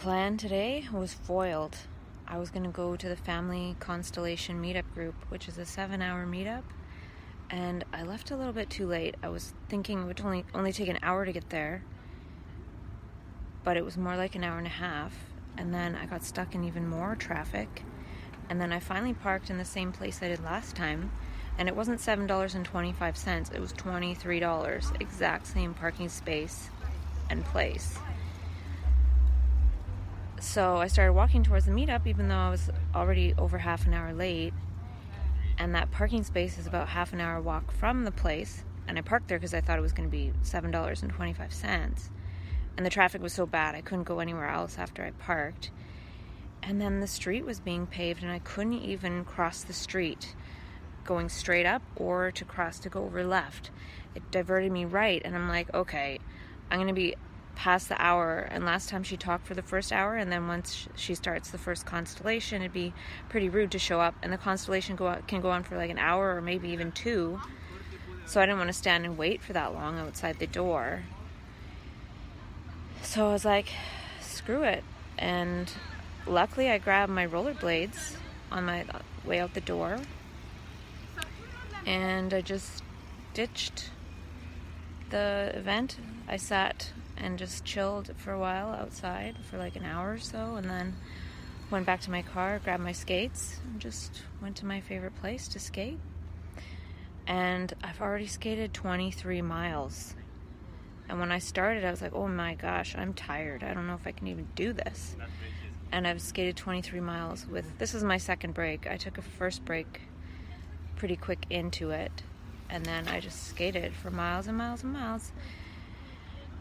Plan today was foiled. I was going to go to the family constellation meetup group, which is a seven hour meetup, and I left a little bit too late. I was thinking it would only, only take an hour to get there, but it was more like an hour and a half, and then I got stuck in even more traffic, and then I finally parked in the same place I did last time, and it wasn't $7.25, it was $23, exact same parking space and place so I started walking towards the meetup, even though I was already over half an hour late. And that parking space is about half an hour walk from the place. And I parked there because I thought it was going to be $7.25. And the traffic was so bad, I couldn't go anywhere else after I parked. And then the street was being paved, and I couldn't even cross the street going straight up or to cross to go over left. It diverted me right, and I'm like, okay, I'm going to be past the hour. And last time she talked for the first hour, and then once she starts the first constellation, it'd be pretty rude to show up. And the constellation go can go on for like an hour or maybe even two. So I didn't want to stand and wait for that long outside the door. So I was like, screw it. And luckily, I grabbed my rollerblades on my way out the door. And I just ditched the event. I sat and just chilled for a while outside for like an hour or so, and then went back to my car, grabbed my skates, and just went to my favorite place to skate. And I've already skated 23 miles. And when I started, I was like, oh my gosh, I'm tired. I don't know if I can even do this. And I've skated 23 miles with this is my second break. I took a first break pretty quick into it. And then I just skated for miles and miles and miles.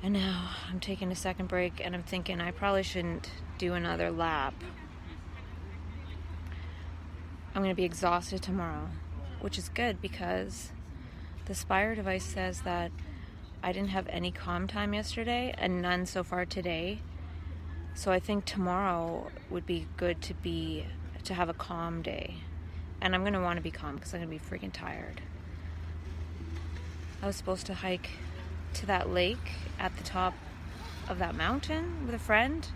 And now I'm taking a second break and I'm thinking I probably shouldn't do another lap. I'm going to be exhausted tomorrow, which is good because the Spire device says that I didn't have any calm time yesterday and none so far today. So I think tomorrow would be good to be to have a calm day. And I'm going to want to be calm because I'm going to be freaking tired. I was supposed to hike to that lake at the top of that mountain with a friend.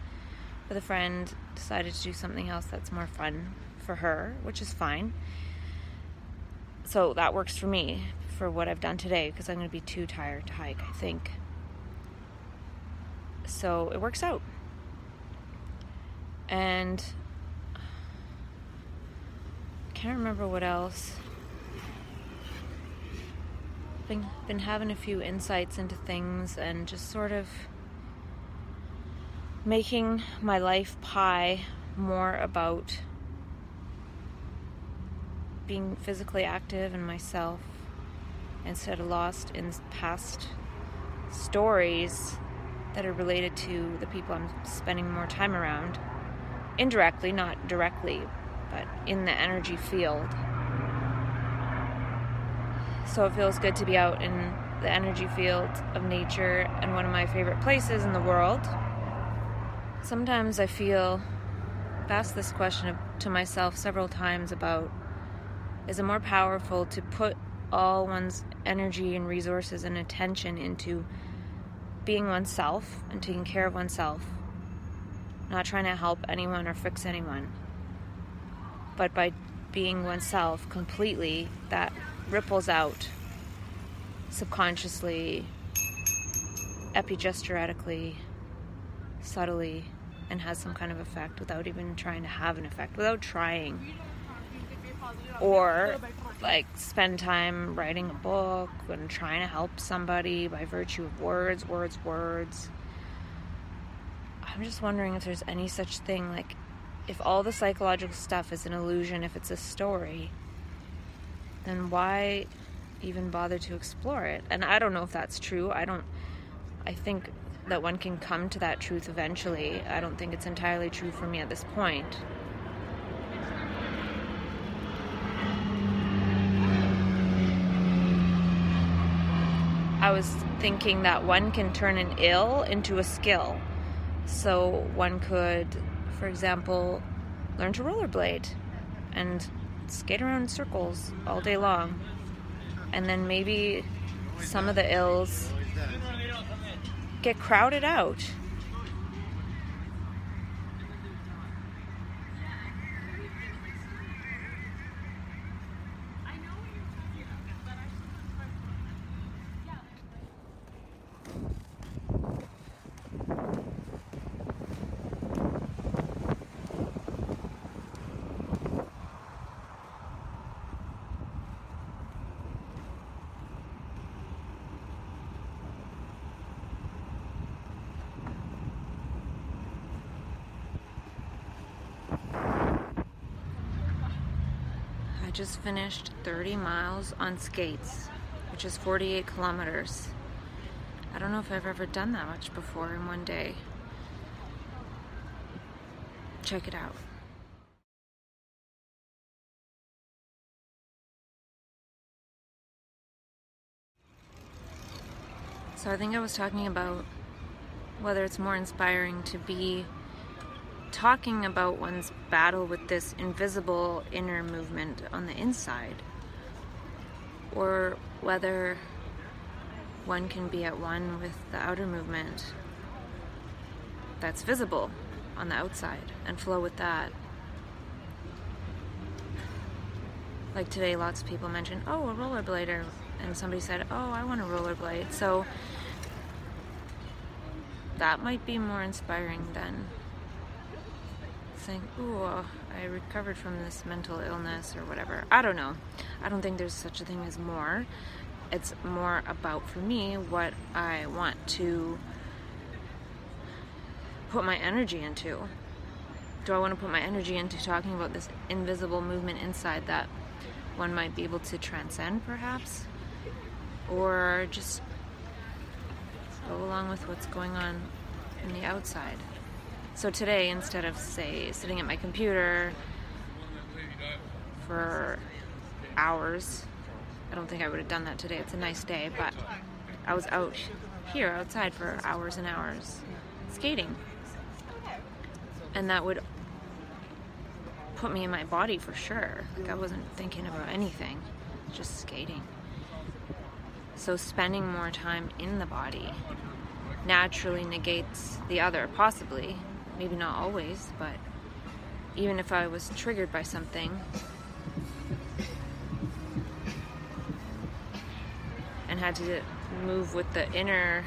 But a friend decided to do something else that's more fun for her, which is fine. So that works for me for what I've done today because I'm going to be too tired to hike, I think. So it works out. And I can't remember what else been been having a few insights into things and just sort of making my life pie more about being physically active and myself instead of lost in past stories that are related to the people I'm spending more time around. Indirectly not directly but in the energy field so it feels good to be out in the energy field of nature and one of my favorite places in the world. Sometimes I feel, I've asked this question to myself several times about is it more powerful to put all one's energy and resources and attention into being oneself and taking care of oneself, not trying to help anyone or fix anyone, but by being oneself completely, that ripples out subconsciously, epigesturetically, subtly, and has some kind of effect without even trying to have an effect, without trying. Or like spend time writing a book and trying to help somebody by virtue of words, words, words. I'm just wondering if there's any such thing like if all the psychological stuff is an illusion, if it's a story, then why even bother to explore it. And I don't know if that's true. I don't, I think that one can come to that truth eventually. I don't think it's entirely true for me at this point. I was thinking that one can turn an ill into a skill. So one could, for example, learn to rollerblade and skate around in circles all day long. And then maybe some of the ills get crowded out. Just finished 30 miles on skates, which is 48 kilometers. I don't know if I've ever done that much before in one day. Check it out. So I think I was talking about whether it's more inspiring to be talking about one's battle with this invisible inner movement on the inside, or whether one can be at one with the outer movement that's visible on the outside and flow with that. Like today, lots of people mentioned, oh, a rollerblader, and somebody said, oh, I want a rollerblade. So that might be more inspiring than saying, ooh, I recovered from this mental illness or whatever. I don't know. I don't think there's such a thing as more. It's more about, for me, what I want to put my energy into. Do I want to put my energy into talking about this invisible movement inside that one might be able to transcend, perhaps? Or just go along with what's going on in the outside? So today, instead of, say, sitting at my computer for hours, I don't think I would have done that today. It's a nice day, but I was out here outside for hours and hours skating. And that would put me in my body for sure. Like I wasn't thinking about anything, just skating. So spending more time in the body naturally negates the other, possibly, maybe not always, but even if I was triggered by something and had to move with the inner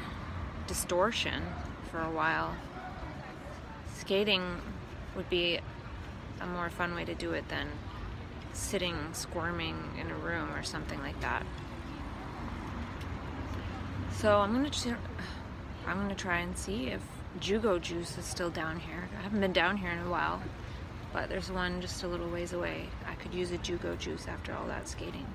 distortion for a while, skating would be a more fun way to do it than sitting squirming in a room or something like that. So I'm gonna I'm gonna try and see if Jugo Juice is still down here. I haven't been down here in a while, but there's one just a little ways away. I could use a Jugo Juice after all that skating.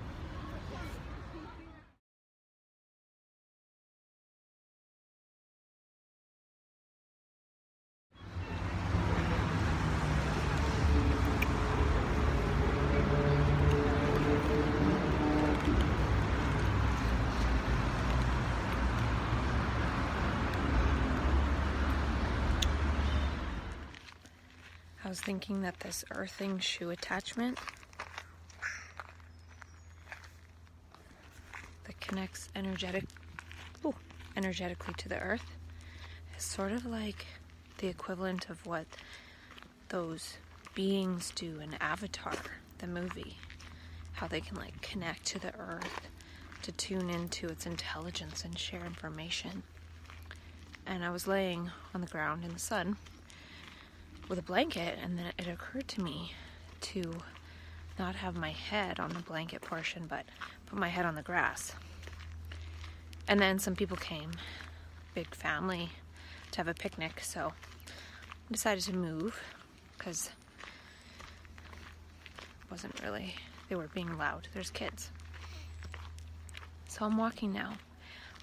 Was thinking that this earthing shoe attachment that connects energetic ooh, energetically to the earth is sort of like the equivalent of what those beings do in Avatar, the movie. How they can like connect to the earth to tune into its intelligence and share information. And I was laying on the ground in the sun with a blanket, and then it occurred to me to not have my head on the blanket portion, but put my head on the grass. And then some people came, big family, to have a picnic, so I decided to move because it wasn't really, they were being loud. There's kids. So I'm walking now,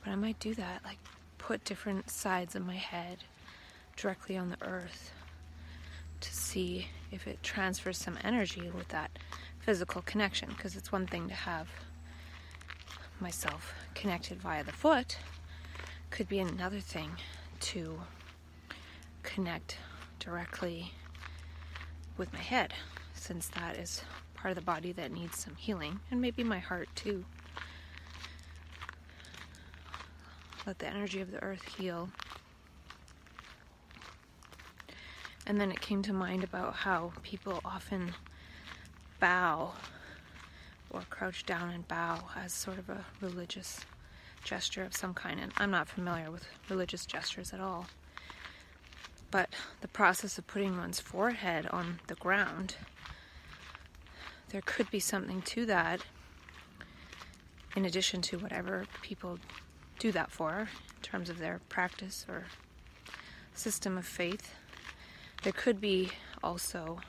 but I might do that, like put different sides of my head directly on the earth see if it transfers some energy with that physical connection. Because it's one thing to have myself connected via the foot, could be another thing to connect directly with my head, since that is part of the body that needs some healing, and maybe my heart too. Let the energy of the earth heal. And then it came to mind about how people often bow or crouch down and bow as sort of a religious gesture of some kind. And I'm not familiar with religious gestures at all. But the process of putting one's forehead on the ground, there could be something to that in addition to whatever people do that for in terms of their practice or system of faith. There could be also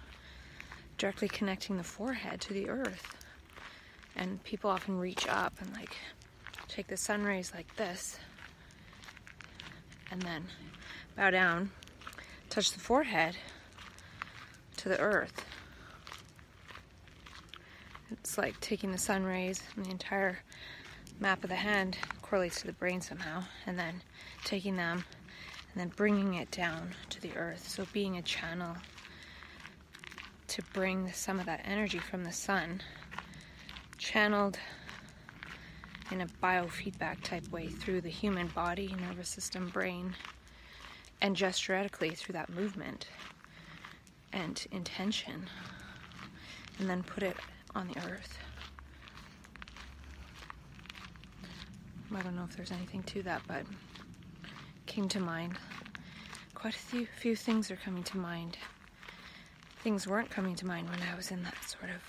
directly connecting the forehead to the earth. And people often reach up and like take the sun rays like this and then bow down touch the forehead to the earth. It's like taking the sun rays and the entire map of the hand correlates to the brain somehow, and then taking them and then bringing it down to the earth. So, being a channel to bring some of that energy from the sun, channeled in a biofeedback type way through the human body, nervous system, brain and gesturetically through that movement and intention, and then put it on the earth. I don't know if there's anything to that, but came to mind. Quite a few, few things are coming to mind. Things weren't coming to mind when I was in that sort of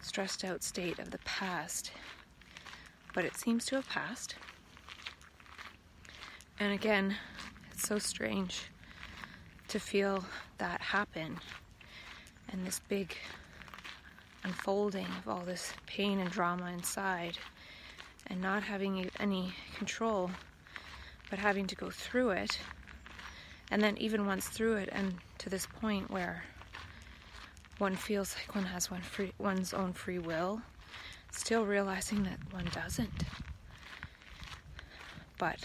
stressed out state of the past, but it seems to have passed. And again, it's so strange to feel that happen and this big unfolding of all this pain and drama inside and not having any control but having to go through it and then even once through it and to this point where one feels like one has one free, one's own free will still realizing that one doesn't but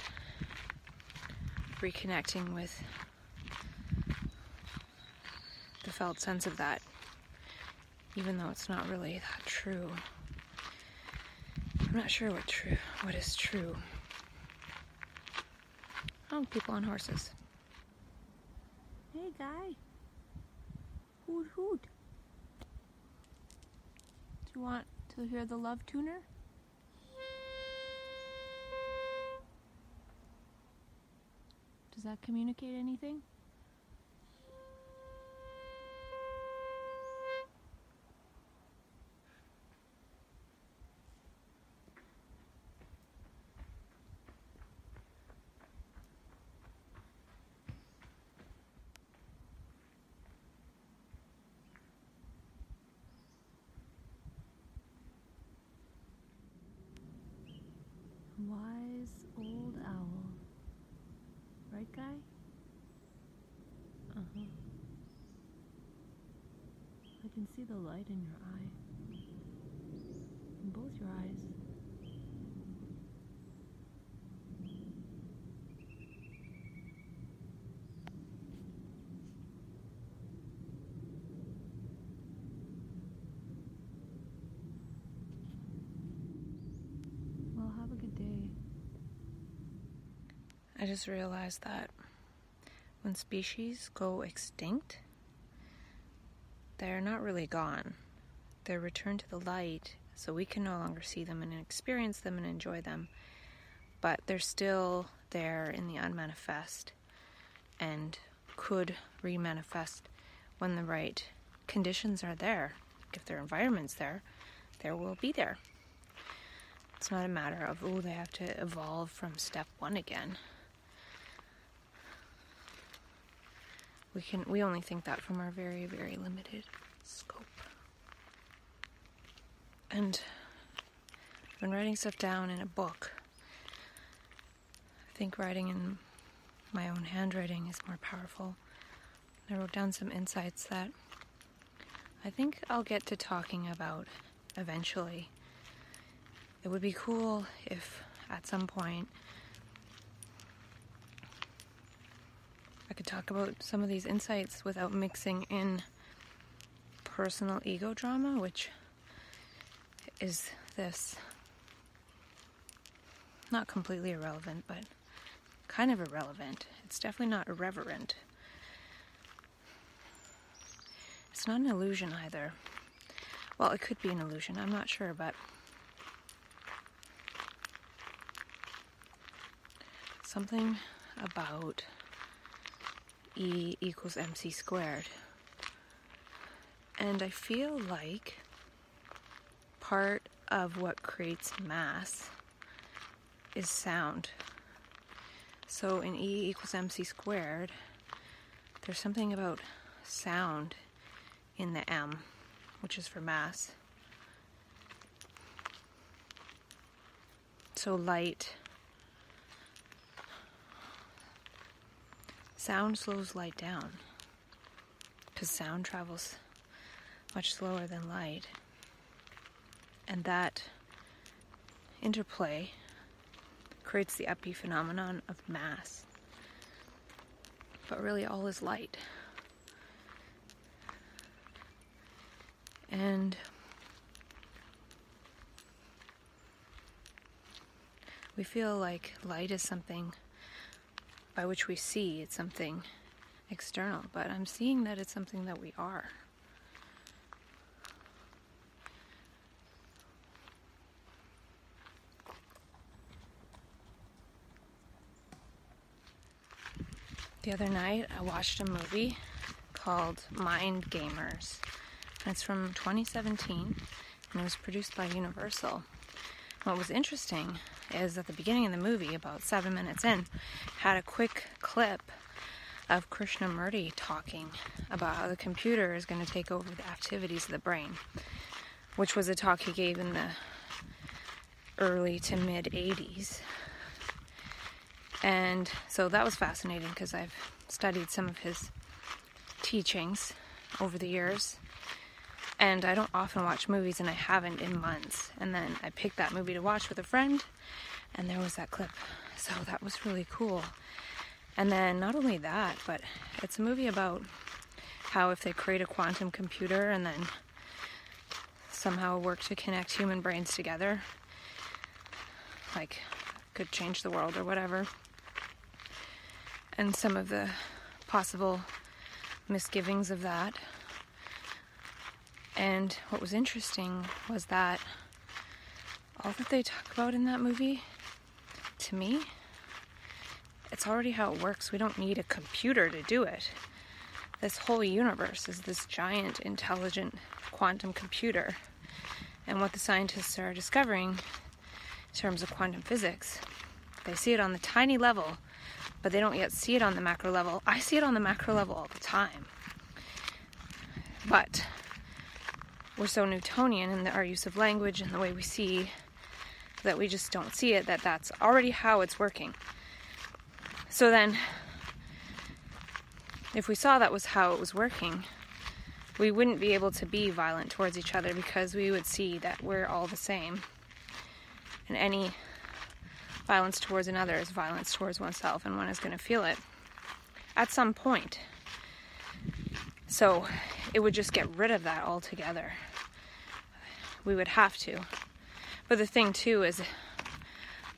reconnecting with the felt sense of that, even though it's not really that true. I'm not sure what true what is true. Oh, people on horses. Hey guy. Hoot hoot. Do you want to hear the love tuner? Does that communicate anything? Can see the light in your eye. In both your eyes. Well, have a good day. I just realized that when species go extinct, they're not really gone. They're returned to the light, so we can no longer see them and experience them and enjoy them. But they're still there in the unmanifest and could remanifest when the right conditions are there. If their environment's there, there will be there. It's not a matter of, oh, they have to evolve from step one again. We can we only think that from our very, very limited scope. And been writing stuff down in a book. I think writing in my own handwriting is more powerful. I wrote down some insights that I think I'll get to talking about eventually. It would be cool if at some point I could talk about some of these insights without mixing in personal ego drama, which is this not completely irrelevant, but kind of irrelevant. It's definitely not irreverent. It's not an illusion either. Well, it could be an illusion, I'm not sure, but something about E equals mc squared. And I feel like part of what creates mass is sound. So in E equals mc squared, there's something about sound in the m, which is for mass. So light. Sound slows light down because sound travels much slower than light. And that interplay creates the epiphenomenon of mass. But really, all is light. And we feel like light is something by which we see, it's something external, but I'm seeing that it's something that we are. The other night, I watched a movie called Mind Gamers. And it's from 2017 and it was produced by Universal. What was interesting is at the beginning of the movie, about seven minutes in, had a quick clip of Krishnamurti talking about how the computer is going to take over the activities of the brain, which was a talk he gave in the early to mid 80s. And so that was fascinating because I've studied some of his teachings over the years. And I don't often watch movies, and I haven't in months. And then I picked that movie to watch with a friend, and there was that clip. So that was really cool. And then not only that, but it's a movie about how if they create a quantum computer and then somehow work to connect human brains together, like could change the world or whatever. And some of the possible misgivings of that. And what was interesting was that all that they talk about in that movie, to me, it's already how it works. We don't need a computer to do it. This whole universe is this giant, intelligent quantum computer. And what the scientists are discovering in terms of quantum physics, they see it on the tiny level, but they don't yet see it on the macro level. I see it on the macro level all the time. But we're so Newtonian in our use of language and the way we see that we just don't see it, that that's already how it's working. So then, if we saw that was how it was working, we wouldn't be able to be violent towards each other because we would see that we're all the same. And any violence towards another is violence towards oneself, and one is going to feel it at some point. So it would just get rid of that altogether. We would have to. But the thing, too, is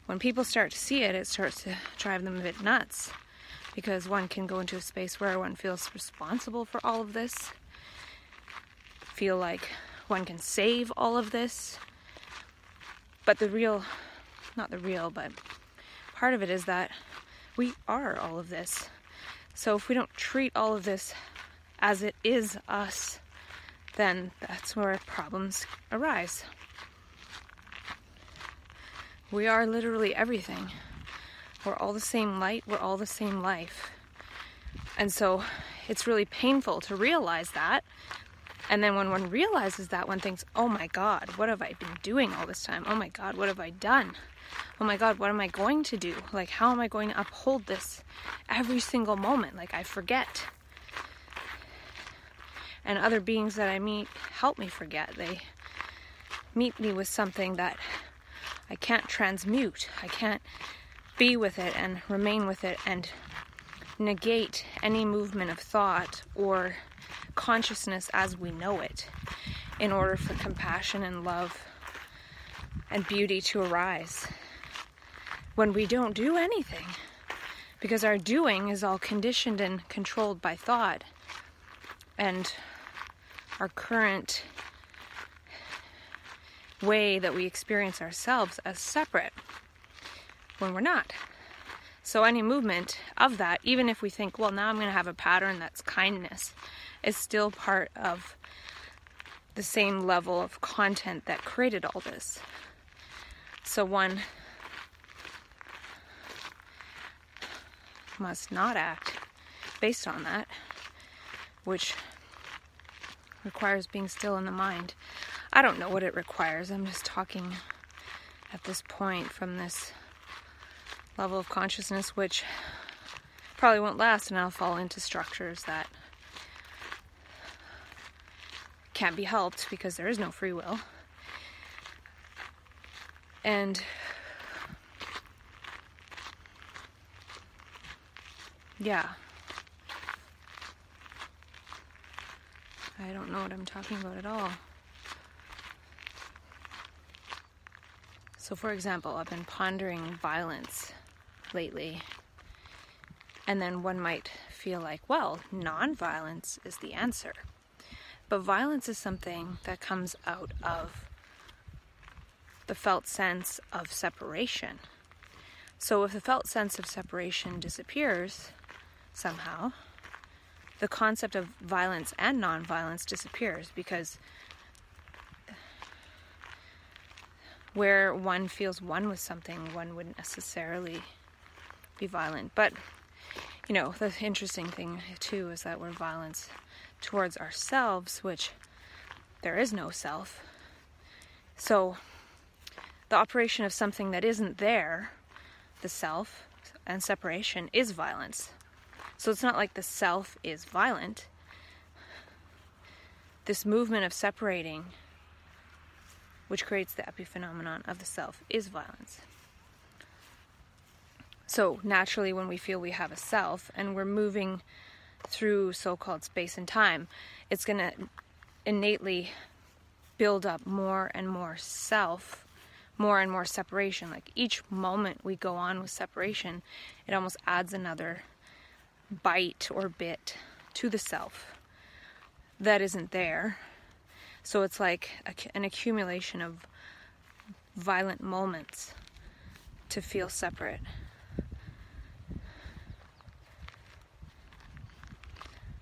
when people start to see it, it starts to drive them a bit nuts because one can go into a space where one feels responsible for all of this, feel like one can save all of this. But the real, not the real, but part of it is that we are all of this. So if we don't treat all of this as it is us, then that's where problems arise. We are literally everything. We're all the same light, we're all the same life. And so it's really painful to realize that And then when one realizes that, one thinks, oh my God, what have I been doing all this time? Oh my God, what have I done? Oh my God, what am I going to do? Like, how am I going to uphold this every single moment? Like, I forget. And other beings that I meet help me forget. They meet me with something that I can't transmute. I can't be with it and remain with it and negate any movement of thought or consciousness as we know it in order for compassion and love and beauty to arise when we don't do anything because our doing is all conditioned and controlled by thought and our current way that we experience ourselves as separate when we're not. So, any movement of that, even if we think, well, now I'm going to have a pattern that's kindness, is still part of the same level of content that created all this. So, one must not act based on that, which requires being still in the mind. I don't know what it requires. I'm just talking at this point from this level of consciousness, which probably won't last, and I'll fall into structures that can't be helped because there is no free will. And yeah. I don't know what I'm talking about at all. So, for example, I've been pondering violence lately. And then one might feel like, well, non-violence is the answer. But violence is something that comes out of the felt sense of separation. So if the felt sense of separation disappears somehow, the concept of violence and non-violence disappears because where one feels one with something, one wouldn't necessarily be violent. But, you know, the interesting thing too is that we're violence towards ourselves, which there is no self. So, the operation of something that isn't there, the self and separation, is violence. So, it's not like the self is violent. This movement of separating, which creates the epiphenomenon of the self, is violence. So, naturally, when we feel we have a self and we're moving through so called space and time, it's going to innately build up more and more self, more and more separation. Like each moment we go on with separation, it almost adds another bite or bit to the self that isn't there. So it's like an accumulation of violent moments to feel separate.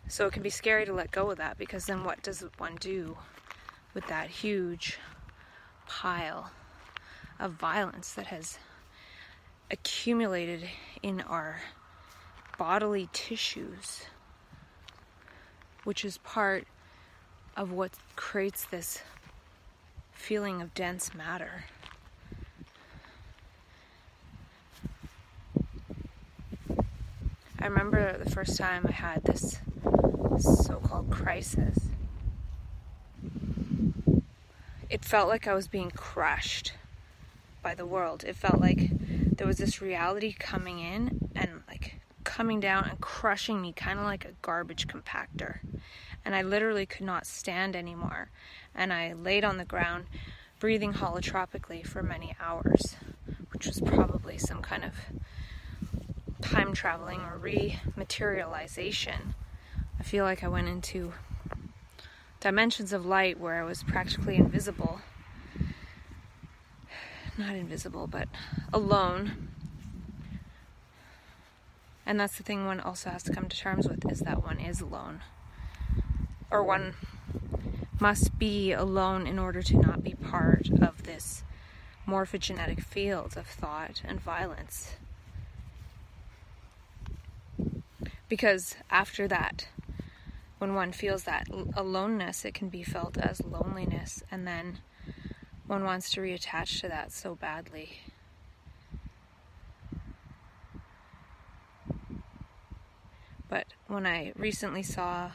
So it can be scary to let go of that because then what does one do with that huge pile of violence that has accumulated in our bodily tissues, which is part of what creates this feeling of dense matter. I remember the first time I had this so called crisis, it felt like I was being crushed by the world. It felt like there was this reality coming in and like coming down and crushing me, kind of like a garbage compactor. And I literally could not stand anymore. And I laid on the ground, breathing holotropically for many hours, which was probably some kind of time traveling or rematerialization I feel like I went into dimensions of light where I was practically invisible. Not invisible, but alone. And that's the thing one also has to come to terms with is that one is alone. Or one must be alone in order to not be part of this morphogenetic field of thought and violence. Because after that, when one feels that aloneness, it can be felt as loneliness, and then one wants to reattach to that so badly. But when I recently saw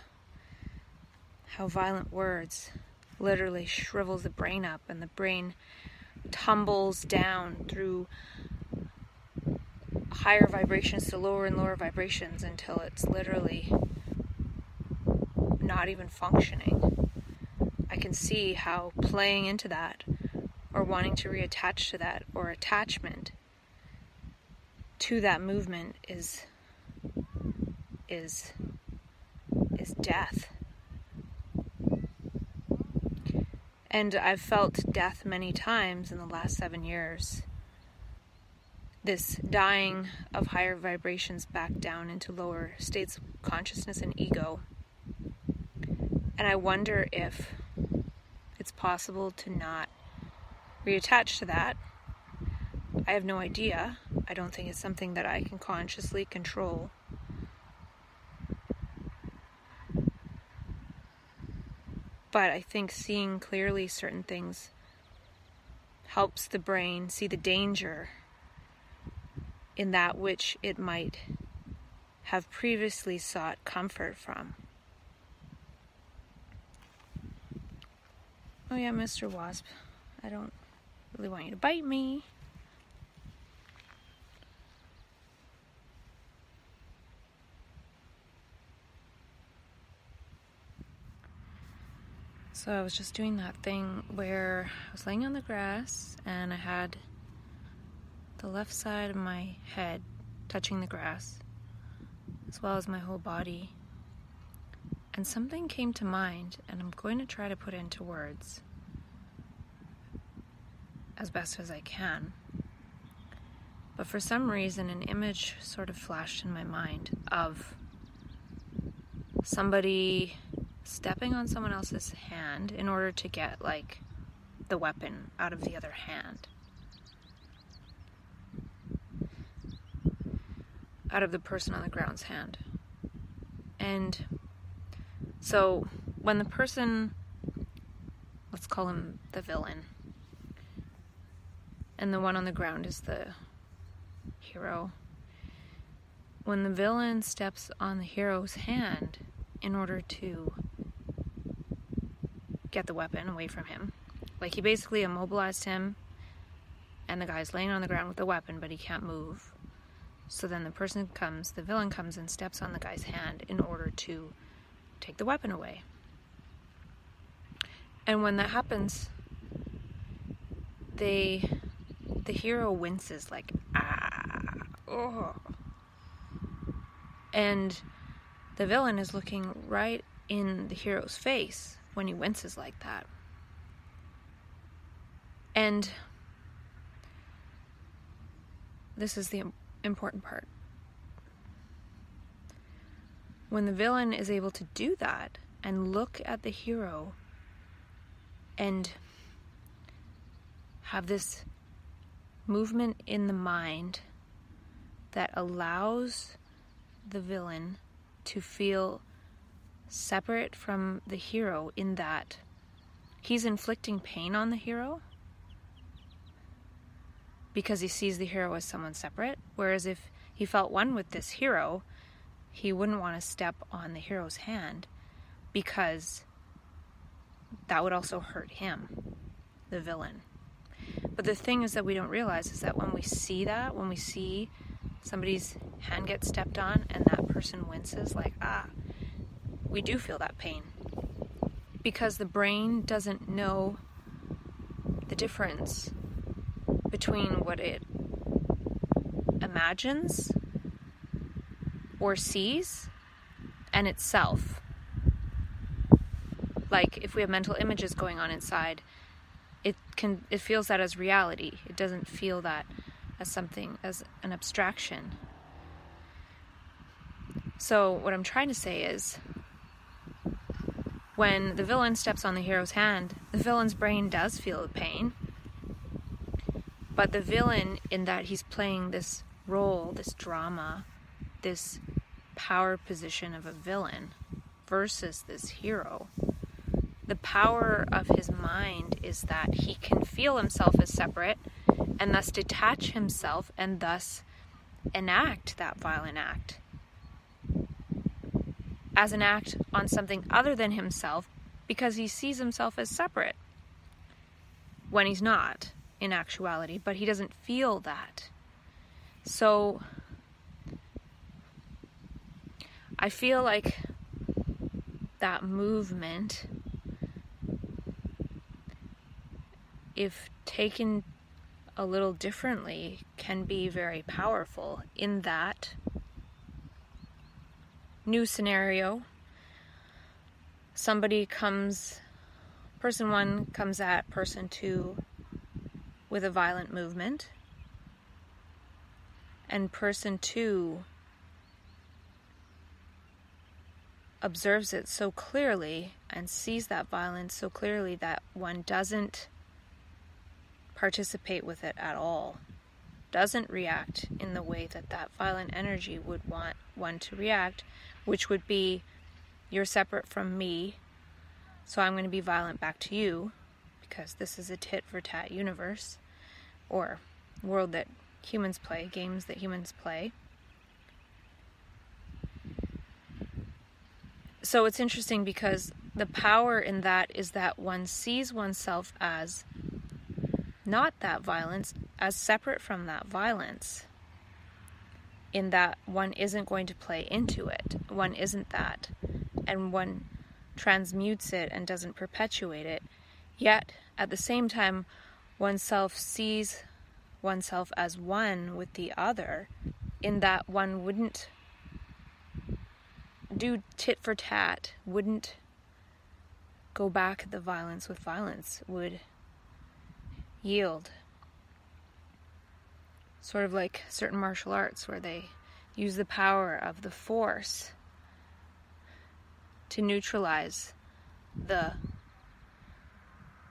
how violent words literally shrivels the brain up and the brain tumbles down through higher vibrations to lower and lower vibrations until it's literally not even functioning. I can see how playing into that or wanting to reattach to that or attachment to that movement is is is death. And I've felt death many times in the last 7 years. This dying of higher vibrations back down into lower states of consciousness and ego. And I wonder if it's possible to not reattach to that. I have no idea. I don't think it's something that I can consciously control. But I think seeing clearly certain things helps the brain see the danger in that which it might have previously sought comfort from. Oh, yeah, Mr. Wasp. I don't really want you to bite me. So I was just doing that thing where I was laying on the grass and I had the left side of my head touching the grass, as well as my whole body. And something came to mind, and I'm going to try to put into words as best as I can. But for some reason, an image sort of flashed in my mind of somebody stepping on someone else's hand in order to get, like, the weapon out of the other hand. Out of the person on the ground's hand. And so when the person, let's call him the villain, and the one on the ground is the hero. When the villain steps on the hero's hand in order to get the weapon away from him, like he basically immobilized him, and the guy's laying on the ground with the weapon, but he can't move. So then the person comes, the villain comes and steps on the guy's hand in order to take the weapon away. And when that happens, they the hero winces like ah oh and the villain is looking right in the hero's face when he winces like that. And this is the important part. When the villain is able to do that and look at the hero and have this movement in the mind that allows the villain to feel separate from the hero in that he's inflicting pain on the hero because he sees the hero as someone separate. Whereas if he felt one with this hero, he wouldn't want to step on the hero's hand because that would also hurt him, the villain. But the thing is that we don't realize is that when we see that, when we see somebody's hand get stepped on and that person winces, like, ah, we do feel that pain. Because the brain doesn't know the difference between what it imagines or sees and itself. Like if we have mental images going on inside, it can it feels that as reality. It doesn't feel that as something as an abstraction. So what I'm trying to say is when the villain steps on the hero's hand, the villain's brain does feel the pain. But the villain in that he's playing this role, this drama, this power position of a villain versus this hero. The power of his mind is that he can feel himself as separate and thus detach himself and thus enact that violent act as an act on something other than himself because he sees himself as separate when he's not in actuality, but he doesn't feel that. So I feel like that movement, if taken a little differently, can be very powerful in that new scenario. Somebody comes, person one comes at person two with a violent movement, and person two observes it so clearly and sees that violence so clearly that one doesn't participate with it at all doesn't react in the way that that violent energy would want one to react which would be you're separate from me, so I'm going to be violent back to you because this is a tit for tat universe or world that humans play, games that humans play. So it's interesting because the power in that is that one sees oneself as not that violence, as separate from that violence in that one isn't going to play into it. One isn't that. And one transmutes it and doesn't perpetuate it. Yet, at the same time, oneself sees oneself as one with the other, in that one wouldn't do tit for tat, wouldn't go back the violence with violence, would yield sort of like certain martial arts where they use the power of the force to neutralize the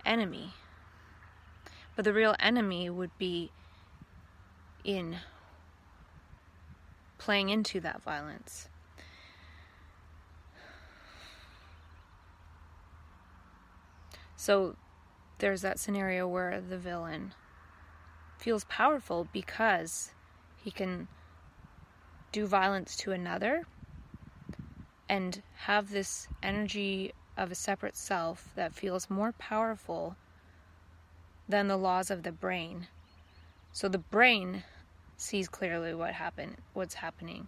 enemy. But the real enemy would be in playing into that violence. So there's that scenario where the villain feels powerful because he can do violence to another and have this energy of a separate self that feels more powerful than the laws of the brain. So the brain sees clearly what happen what's happening.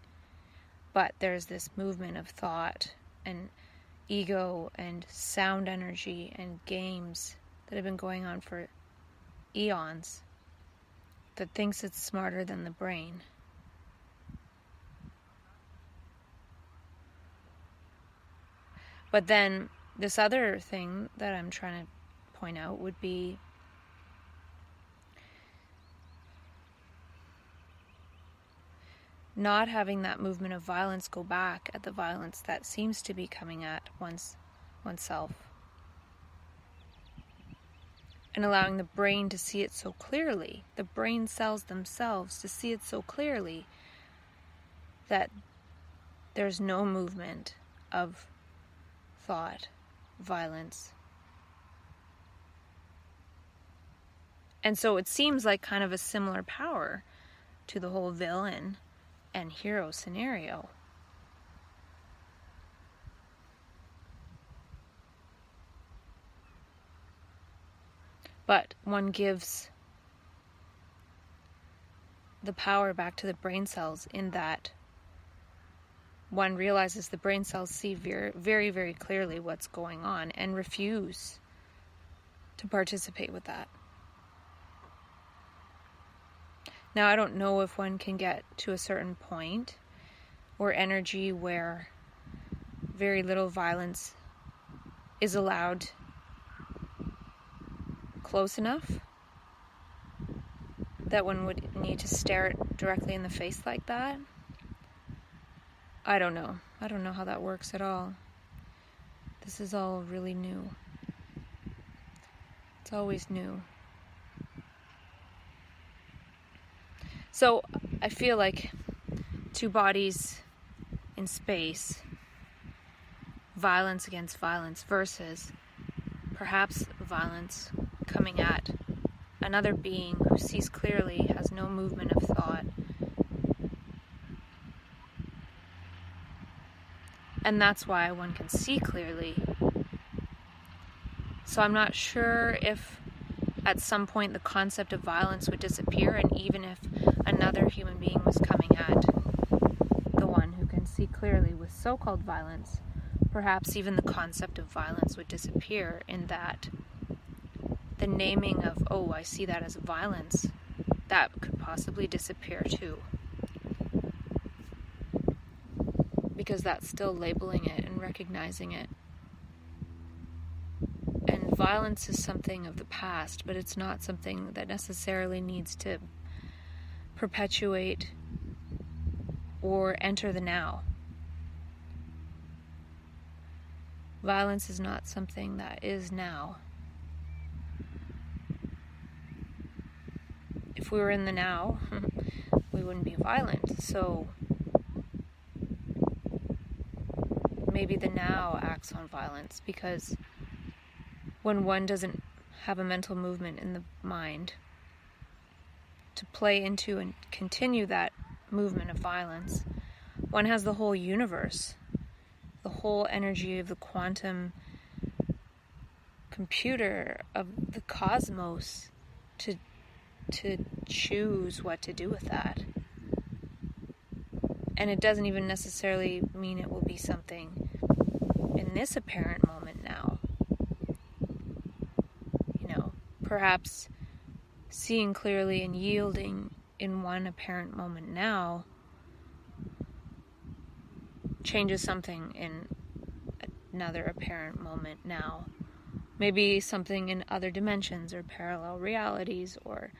But there's this movement of thought and ego and sound energy and games that have been going on for eons that thinks it's smarter than the brain. But then, this other thing that I'm trying to point out would be not having that movement of violence go back at the violence that seems to be coming at one's oneself and allowing the brain to see it so clearly, the brain cells themselves to see it so clearly that there's no movement of thought, violence. And so it seems like kind of a similar power to the whole villain and hero scenario. But one gives the power back to the brain cells in that one realizes the brain cells see very, very, very clearly what's going on and refuse to participate with that. Now, I don't know if one can get to a certain point or energy where very little violence is allowed close enough that one would need to stare it directly in the face like that. I don't know. I don't know how that works at all. This is all really new. It's always new. So I feel like two bodies in space violence against violence versus perhaps violence coming at another being who sees clearly, has no movement of thought. And that's why one can see clearly. So I'm not sure if at some point the concept of violence would disappear, and even if another human being was coming at the one who can see clearly with so called violence, perhaps even the concept of violence would disappear in that the naming of, oh, I see that as violence, that could possibly disappear too. Because that's still labeling it and recognizing it. And violence is something of the past, but it's not something that necessarily needs to perpetuate or enter the now. Violence is not something that is now. If we were in the now, we wouldn't be violent. So maybe the now acts on violence because when one doesn't have a mental movement in the mind to play into and continue that movement of violence, one has the whole universe, the whole energy of the quantum computer of the cosmos to to choose what to do with that. And it doesn't even necessarily mean it will be something in this apparent moment now. You know, perhaps seeing clearly and yielding in one apparent moment now changes something in another apparent moment now. Maybe something in other dimensions or parallel realities or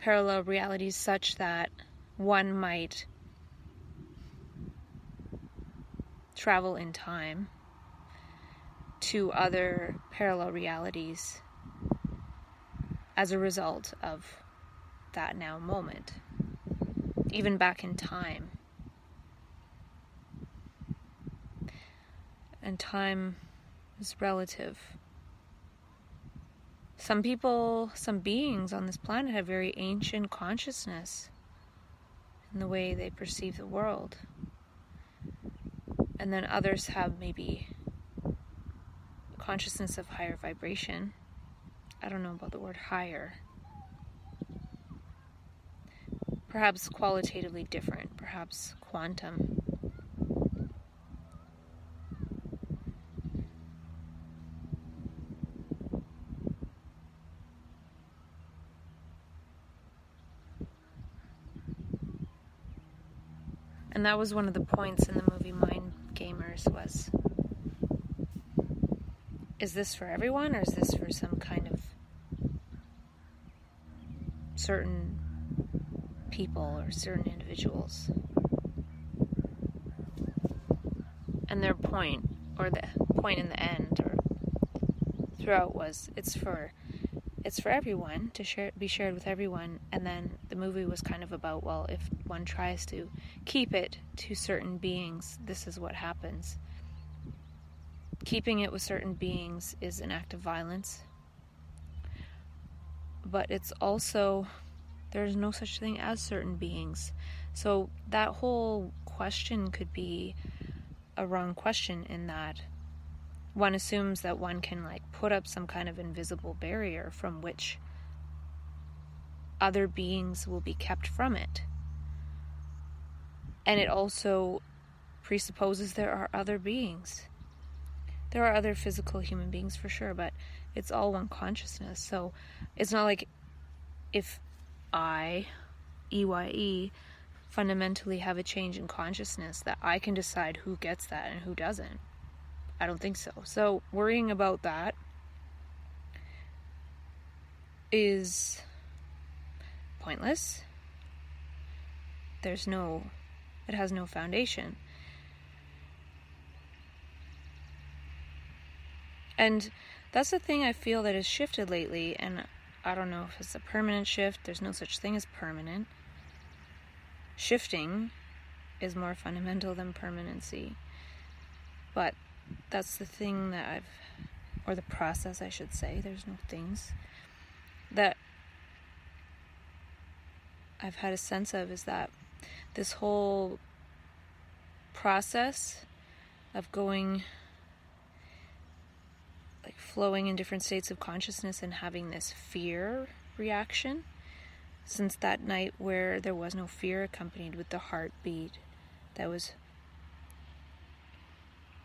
parallel realities such that one might travel in time to other parallel realities as a result of that now moment, even back in time. And time is relative. Some people, some beings on this planet have very ancient consciousness in the way they perceive the world. And then others have maybe consciousness of higher vibration. I don't know about the word higher. Perhaps qualitatively different, perhaps quantum. And that was one of the points in the movie Mind Gamers was is this for everyone or is this for some kind of certain people or certain individuals? And their point or the point in the end or throughout was it's for it's for everyone to share be shared with everyone and then the movie was kind of about well if one tries to keep it to certain beings this is what happens. Keeping it with certain beings is an act of violence. But it's also there's no such thing as certain beings. So that whole question could be a wrong question in that one assumes that one can like put up some kind of invisible barrier from which other beings will be kept from it. And it also presupposes there are other beings. There are other physical human beings for sure, but it's all one consciousness. So it's not like if I, EYE, fundamentally have a change in consciousness that I can decide who gets that and who doesn't. I don't think so. So worrying about that is pointless. There's no, it has no foundation. And that's the thing I feel that has shifted lately, and I don't know if it's a permanent shift, there's no such thing as permanent. Shifting is more fundamental than permanency But that's the thing that I've, or the process, I should say, there's no things, that I've had a sense of is that this whole process of going like flowing in different states of consciousness and having this fear reaction since that night where there was no fear accompanied with the heartbeat that was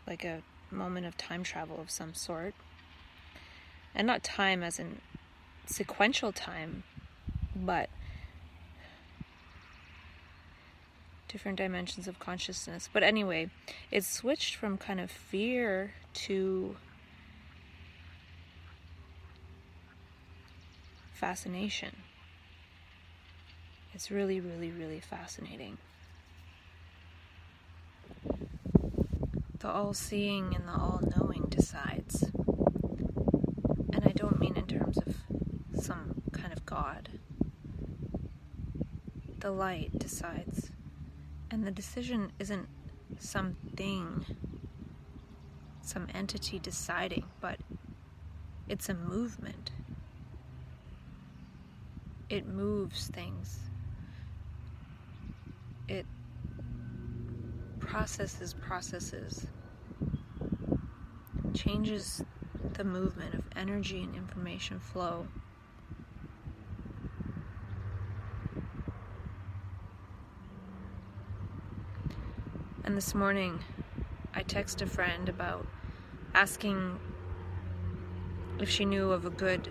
like a moment of time travel of some sort and not time as in sequential time but different dimensions of consciousness. But anyway, it switched from kind of fear to fascination. It's really, really, really fascinating. The all seeing and the all knowing decides. And I don't mean in terms of some kind of God. The light decides. And the decision isn't something, some entity deciding, but it's a movement. It moves things. It processes processes, changes the movement of energy and information flow. And this morning, I texted a friend about asking if she knew of a good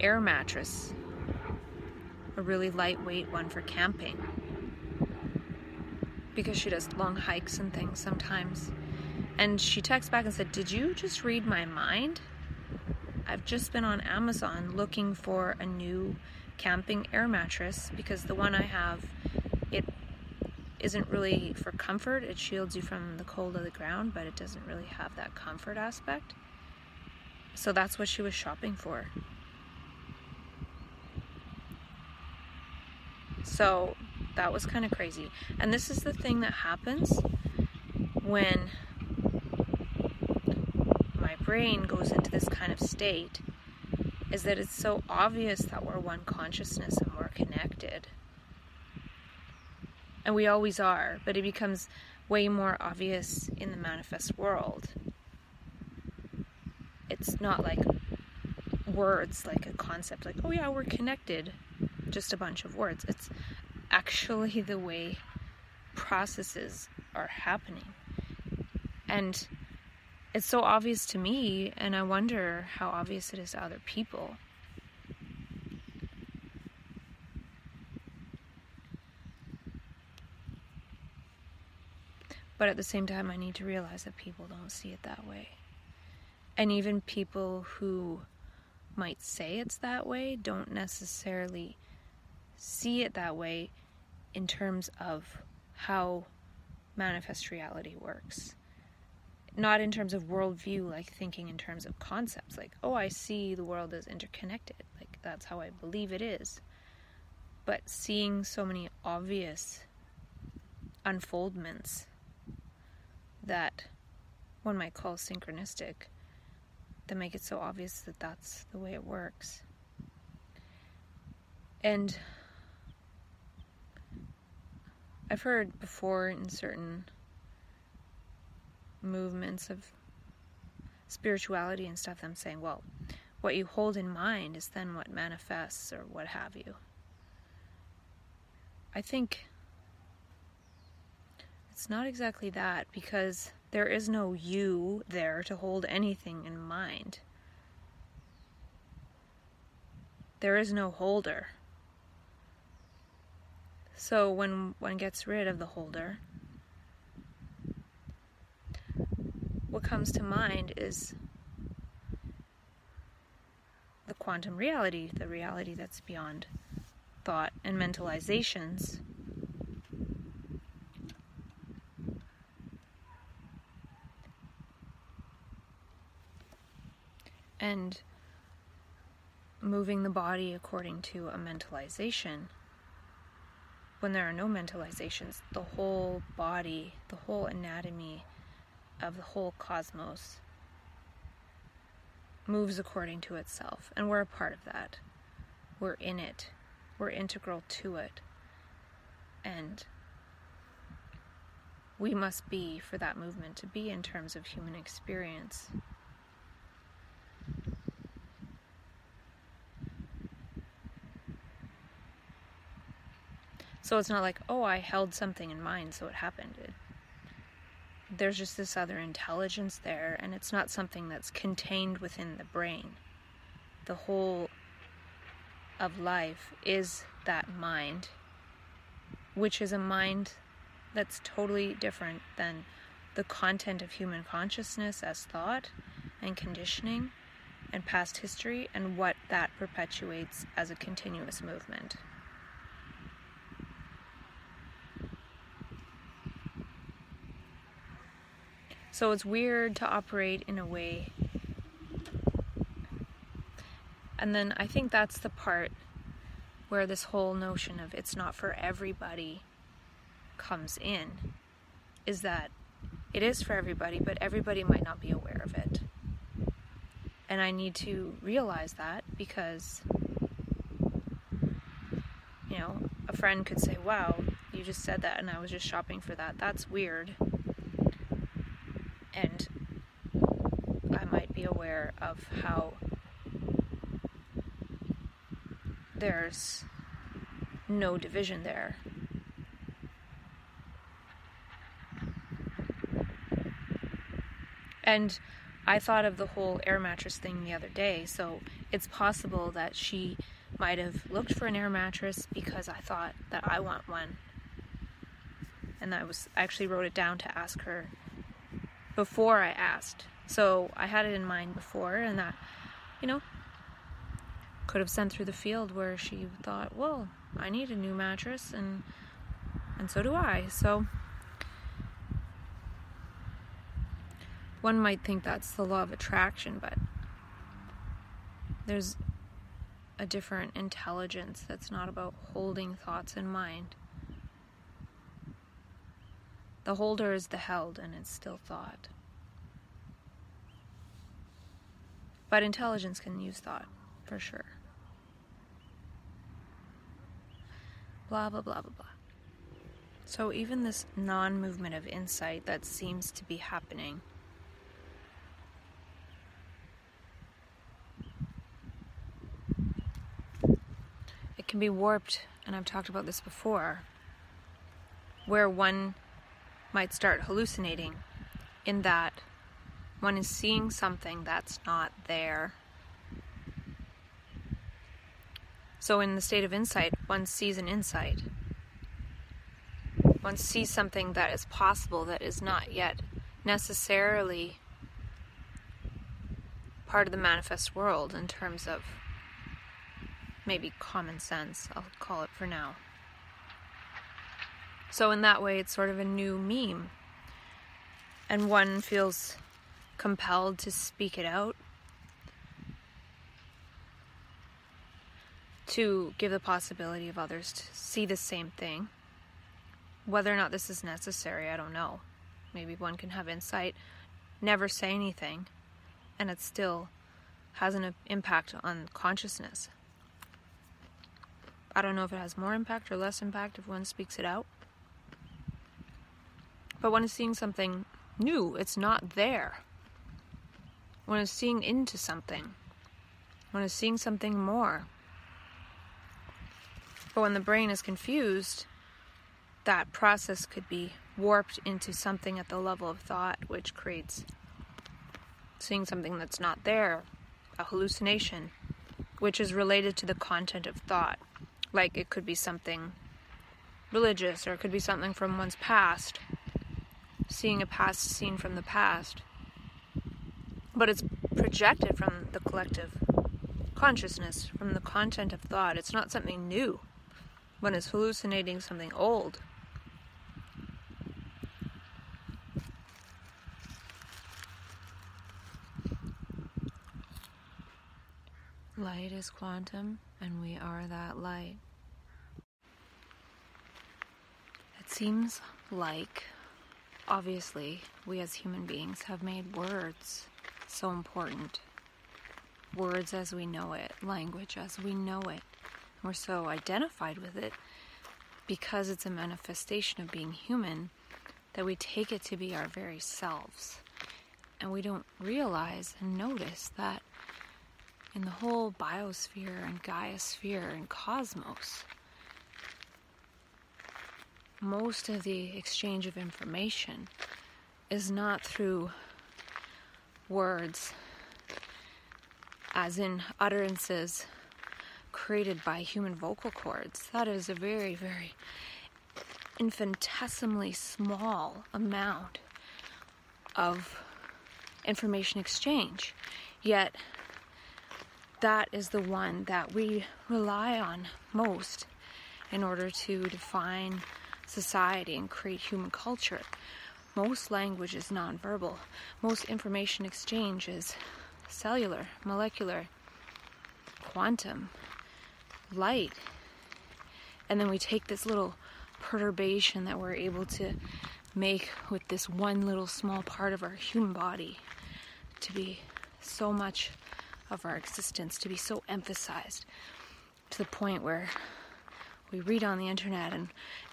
air mattress, a really lightweight one for camping. Because she does long hikes and things sometimes. And she texts back and said, Did you just read my mind? I've just been on Amazon looking for a new camping air mattress because the one I have it isn't really for comfort. It shields you from the cold of the ground, but it doesn't really have that comfort aspect. So that's what she was shopping for. So that was kind of crazy. And this is the thing that happens when my brain goes into this kind of state is that it's so obvious that we're one consciousness and we're connected and we always are, but it becomes way more obvious in the manifest world. It's not like words, like a concept, like, oh yeah, we're connected, just a bunch of words. It's actually the way processes are happening. And it's so obvious to me, and I wonder how obvious it is to other people. But at the same time, I need to realize that people don't see it that way. And even people who might say it's that way don't necessarily see it that way in terms of how manifest reality works. Not in terms of worldview, like thinking in terms of concepts, like, oh, I see the world as interconnected. Like, that's how I believe it is. But seeing so many obvious unfoldments that one might call synchronistic that make it so obvious that that's the way it works. And I've heard before in certain movements of spirituality and stuff, them saying, well, what you hold in mind is then what manifests or what have you. I think it's not exactly that because there is no you there to hold anything in mind. There is no holder. So when one gets rid of the holder, what comes to mind is the quantum reality, the reality that's beyond thought and mentalizations. and moving the body according to a mentalization. When there are no mentalizations, the whole body, the whole anatomy of the whole cosmos moves according to itself, and we're a part of that. We're in it, we're integral to it. And we must be for that movement to be in terms of human experience. So it's not like, oh, I held something in mind, so it happened. It, there's just this other intelligence there, and it's not something that's contained within the brain. The whole of life is that mind, which is a mind that's totally different than the content of human consciousness as thought and conditioning and past history and what that perpetuates as a continuous movement. So it's weird to operate in a way. And then I think that's the part where this whole notion of it's not for everybody comes in is that it is for everybody, but everybody might not be aware of it. And I need to realize that because, you know, a friend could say, Wow, you just said that and I was just shopping for that. That's weird. And I might be aware of how there's no division there And I thought of the whole air mattress thing the other day, so it's possible that she might have looked for an air mattress because I thought that I want one. And I was I actually wrote it down to ask her before I asked. So I had it in mind before and that, you know, could have sent through the field where she thought, well, I need a new mattress and and so do I. So one might think that's the law of attraction, but there's a different intelligence that's not about holding thoughts in mind. The holder is the held, and it's still thought. But intelligence can use thought, for sure. Blah, blah, blah, blah, blah. So, even this non movement of insight that seems to be happening It can be warped, and I've talked about this before, where one might start hallucinating in that one is seeing something that's not there. So, in the state of insight, one sees an insight. One sees something that is possible that is not yet necessarily part of the manifest world in terms of maybe common sense, I'll call it for now. So, in that way, it's sort of a new meme. And one feels compelled to speak it out, to give the possibility of others to see the same thing. Whether or not this is necessary, I don't know. Maybe one can have insight, never say anything, and it still has an impact on consciousness. I don't know if it has more impact or less impact if one speaks it out. But one is seeing something new, it's not there. One is seeing into something, one is seeing something more. But when the brain is confused, that process could be warped into something at the level of thought, which creates seeing something that's not there, a hallucination, which is related to the content of thought. Like it could be something religious or it could be something from one's past. Seeing a past scene from the past. But it's projected from the collective consciousness, from the content of thought. It's not something new. One is hallucinating something old. Light is quantum, and we are that light. It seems like obviously, we as human beings have made words so important. Words as we know it, language as we know it. We're so identified with it because it's a manifestation of being human that we take it to be our very selves. And we don't realize and notice that in the whole biosphere and Gaia-sphere and cosmos, most of the exchange of information is not through words, as in utterances created by human vocal cords. That is a very, very infinitesimally small amount of information exchange. Yet, that is the one that we rely on most in order to define society and create human culture. Most language is nonverbal. Most information exchange is cellular, molecular, quantum, light. And then we take this little perturbation that we're able to make with this one little small part of our human body to be so much of our existence, to be so emphasized to the point where we read on the internet and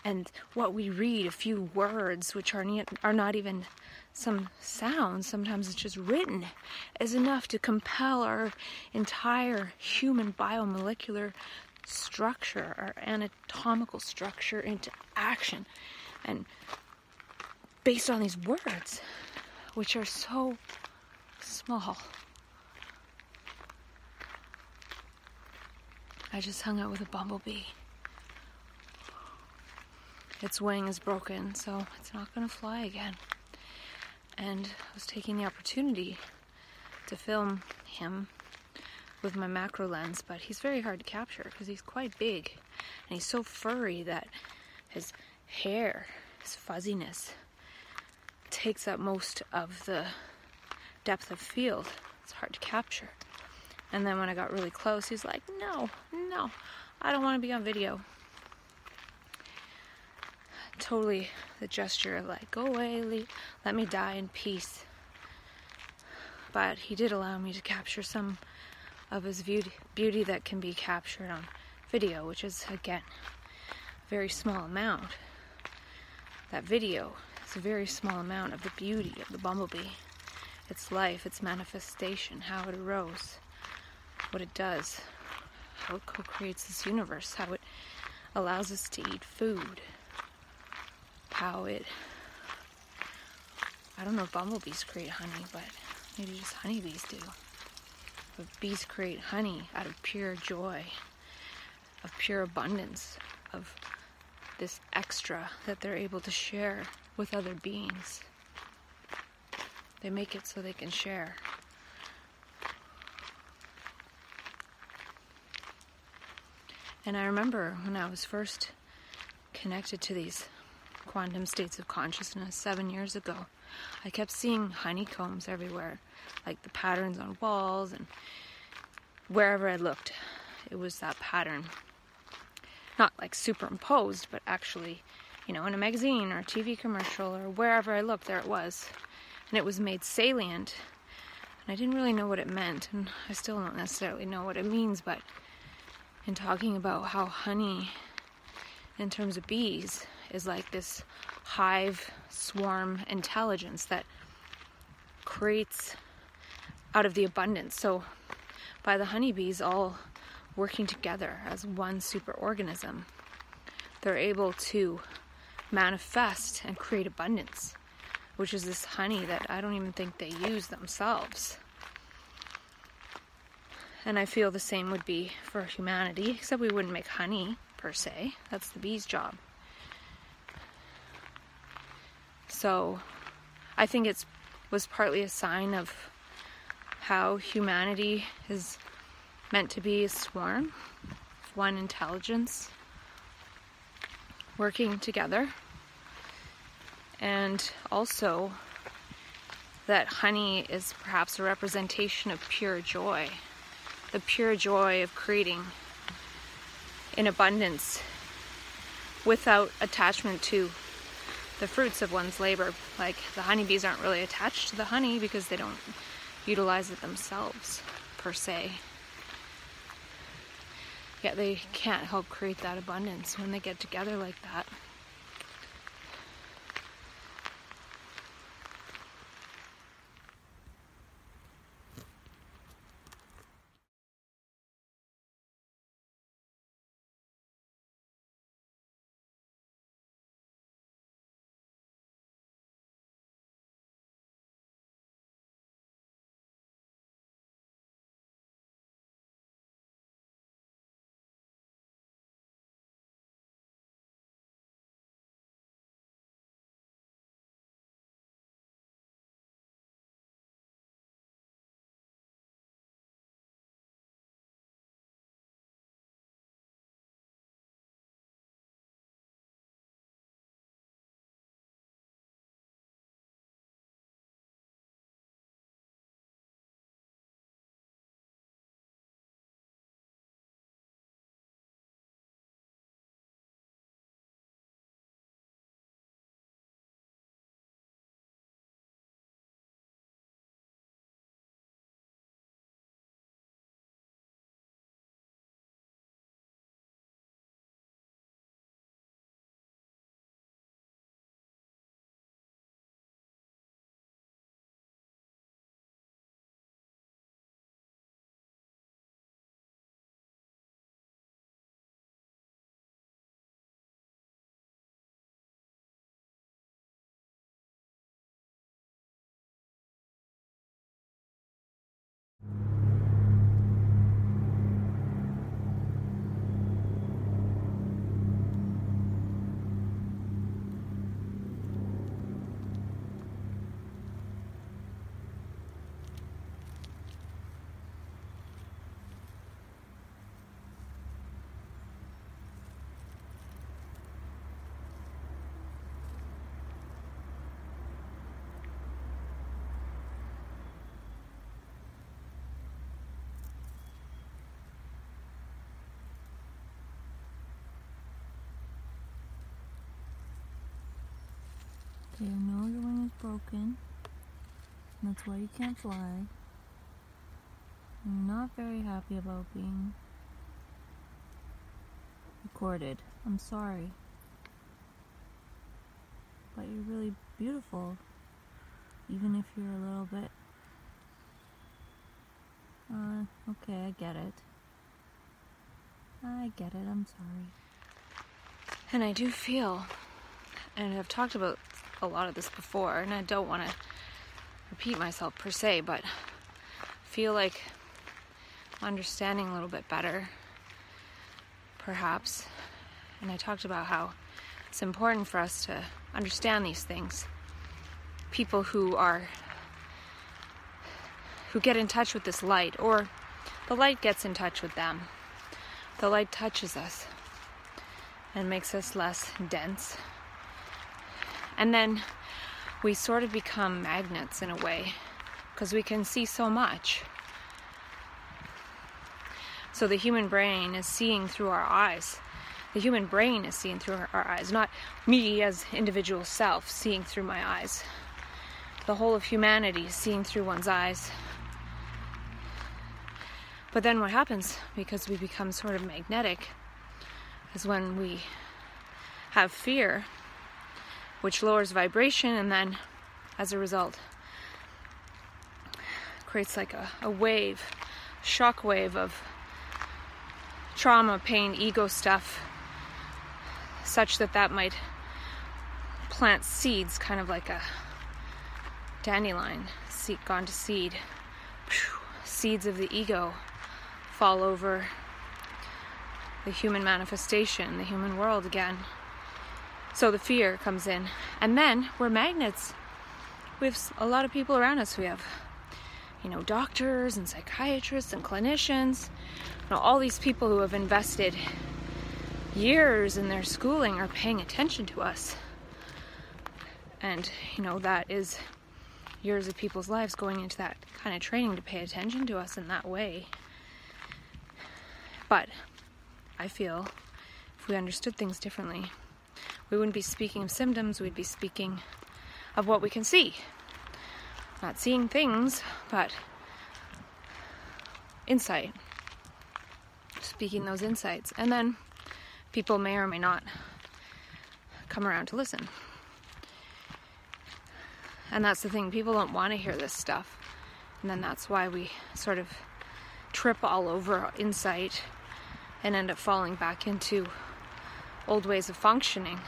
and what we read a few words which are ne- are not even some sounds sometimes it's just written is enough to compel our entire human biomolecular structure our anatomical structure into action. And based on these words which are so small I just hung out with a bumblebee its wing is broken, so it's not going to fly again. And I was taking the opportunity to film him with my macro lens, but he's very hard to capture because he's quite big and he's so furry that his hair, his fuzziness, takes up most of the depth of field. It's hard to capture. And then when I got really close, he's like, No, no, I don't want to be on video totally the gesture of like, go away, let me die in peace. But he did allow me to capture some of his beauty, beauty that can be captured on video, which is again a very small amount. That video is a very small amount of the beauty of the bumblebee, its life, its manifestation, how it arose, what it does, how it co creates this universe, how it allows us to eat food, how it I don't know if bumblebees create honey, but maybe just honeybees do. But bees create honey out of pure joy, of pure abundance, of this extra that they're able to share with other beings. They make it so they can share. And I remember when I was first connected to these quantum states of consciousness seven years ago, I kept seeing honeycombs everywhere, like the patterns on walls and wherever I looked, it was that pattern. Not like superimposed, but actually, you know, in a magazine or a TV commercial or wherever I looked, there it was. And it was made salient. And I didn't really know what it meant, and I still don't necessarily know what it means, but in talking about how honey, in terms of bees, is like this hive swarm intelligence that creates out of the abundance. So, by the honeybees all working together as one superorganism, they're able to manifest and create abundance, which is this honey that I don't even think they use themselves. And I feel the same would be for humanity, except we wouldn't make honey per se. That's the bee's job. So I think it was partly a sign of how humanity is meant to be a swarm, one intelligence working together. And also that honey is perhaps a representation of pure joy, the pure joy of creating in abundance without attachment to the fruits of one's labor. Like the honeybees aren't really attached to the honey because they don't utilize it themselves, per se. Yet they can't help create that abundance when they get together like that. You know your wing is broken. That's why you can't fly. I'm not very happy about being recorded. I'm sorry. But you're really beautiful. Even if you're a little bit. Uh, okay, I get it. I get it, I'm sorry. And I do feel, and I've talked about a lot of this before, and I don't want to repeat myself per se, but feel like understanding a little bit better, perhaps. And I talked about how it's important for us to understand these things. People who are who get in touch with this light, or the light gets in touch with them. The light touches us and makes us less dense and then we sort of become magnets in a way because we can see so much. So the human brain is seeing through our eyes. The human brain is seeing through our eyes, not me as individual self seeing through my eyes. The whole of humanity is seeing through one's eyes. But then what happens, because we become sort of magnetic, is when we have fear which lowers vibration and then as a result creates like a, a wave shock wave of trauma pain ego stuff such that that might plant seeds kind of like a dandelion seed gone to seed. Seeds of the ego fall over the human manifestation the human world again so the fear comes in. And then we're magnets. We have a lot of people around us. We have, you know, doctors and psychiatrists and clinicians. You know, all these people who have invested years in their schooling are paying attention to us. And, you know, that is years of people's lives going into that kind of training to pay attention to us in that way. But I feel if we understood things differently, we wouldn't be speaking of symptoms, we'd be speaking of what we can see. Not seeing things, but insight. Speaking those insights. And then people may or may not come around to listen. And that's the thing, people don't want to hear this stuff. And then that's why we sort of trip all over insight and end up falling back into old ways of functioning.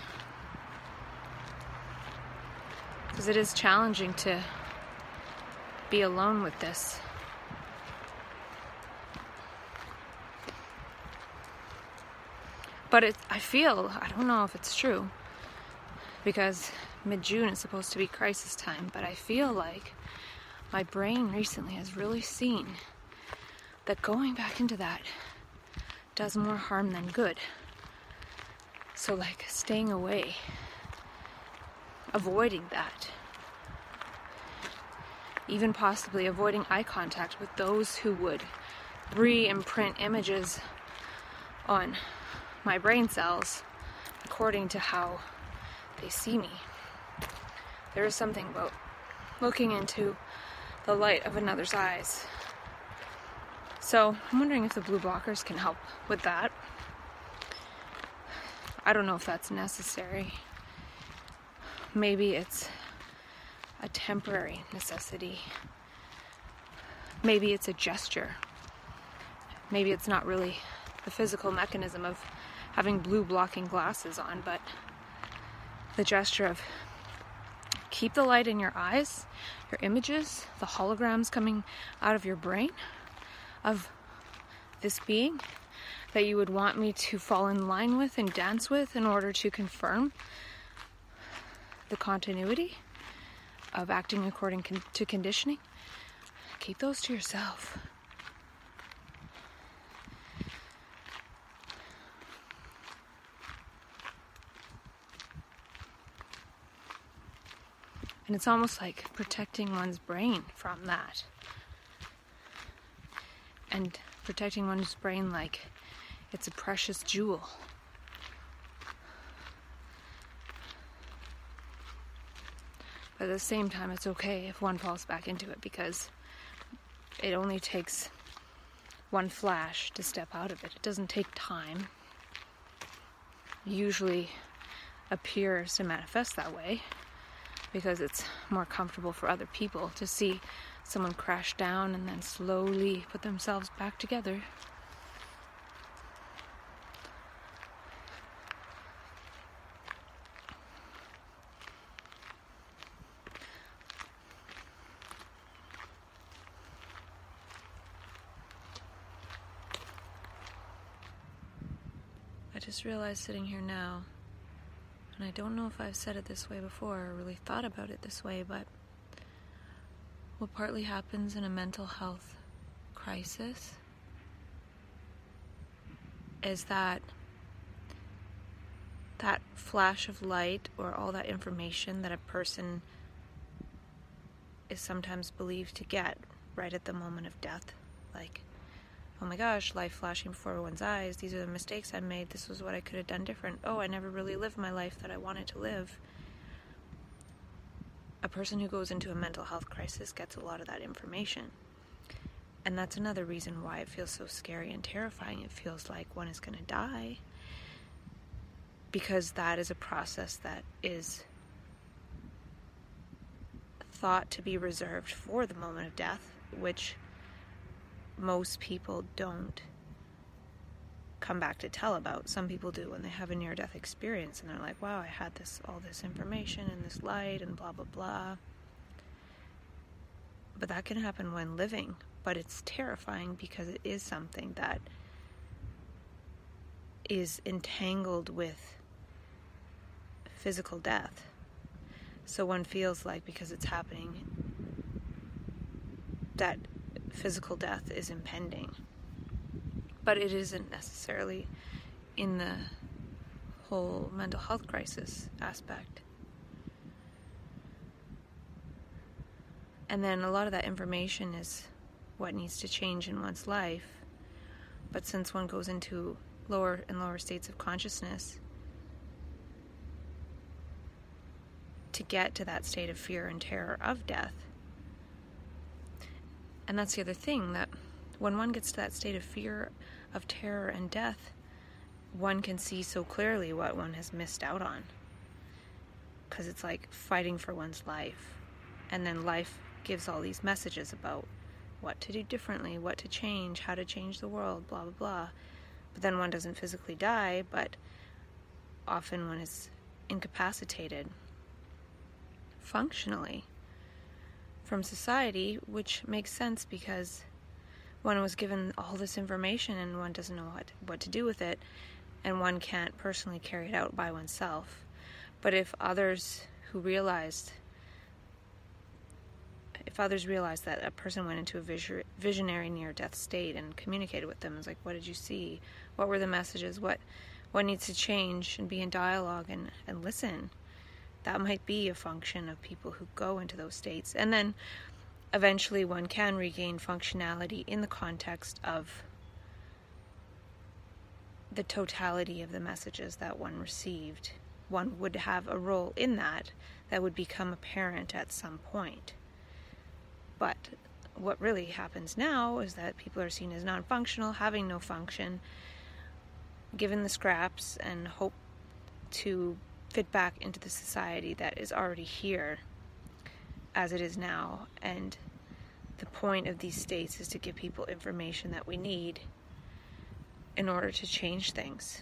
Because it is challenging to be alone with this. But it, I feel, I don't know if it's true, because mid June is supposed to be crisis time, but I feel like my brain recently has really seen that going back into that does more harm than good. So, like, staying away, avoiding that, even possibly avoiding eye contact with those who would re imprint images on my brain cells according to how they see me. There is something about looking into the light of another's eyes. So, I'm wondering if the blue blockers can help with that. I don't know if that's necessary. Maybe it's a temporary necessity. Maybe it's a gesture. Maybe it's not really the physical mechanism of having blue blocking glasses on, but the gesture of keep the light in your eyes, your images, the holograms coming out of your brain of this being that you would want me to fall in line with and dance with in order to confirm the continuity of acting according con- to conditioning. Keep those to yourself. And it's almost like protecting one's brain from that. And protecting one's brain like it's a precious jewel. But at the same time, it's okay if one falls back into it because it only takes one flash to step out of it. It doesn't take time. It usually appears to manifest that way because it's more comfortable for other people to see someone crash down and then slowly put themselves back together. I just realized sitting here now and I don't know if I've said it this way before or really thought about it this way, but what partly happens in a mental health crisis is that that flash of light or all that information that a person is sometimes believed to get right at the moment of death like oh my gosh, life flashing before one's eyes. These are the mistakes I made. This was what I could have done different. Oh, I never really lived my life that I wanted to live. A person who goes into a mental health crisis gets a lot of that information. And that's another reason why it feels so scary and terrifying. It feels like one is going to die. Because that is a process that is thought to be reserved for the moment of death, which most people don't come back to tell about. Some people do when they have a near death experience and they're like, wow, I had this all this information and this light and blah blah blah. But that can happen when living, but it's terrifying because it is something that is entangled with physical death. So one feels like because it's happening that physical death is impending. But it isn't necessarily in the whole mental health crisis aspect. And then a lot of that information is what needs to change in one's life. But since one goes into lower and lower states of consciousness, to get to that state of fear and terror of death. And that's the other thing that when one gets to that state of fear, of terror, and death, one can see so clearly what one has missed out on. Because it's like fighting for one's life. And then life gives all these messages about what to do differently, what to change, how to change the world, blah, blah, blah. But then one doesn't physically die, but often one is incapacitated functionally from society, which makes sense because one was given all this information and one doesn't know what, what to do with it, and one can't personally carry it out by oneself. But if others who realized if others realized that a person went into a visionary near death state and communicated with them, it's like, what did you see? What were the messages? What what needs to change and be in dialogue and, and listen? That might be a function of people who go into those states. And then eventually one can regain functionality in the context of the totality of the messages that one received. One would have a role in that that would become apparent at some point. But what really happens now is that people are seen as non functional, having no function, given the scraps, and hope to fit back into the society that is already here as it is now. And the point of these states is to give people information that we need in order to change things.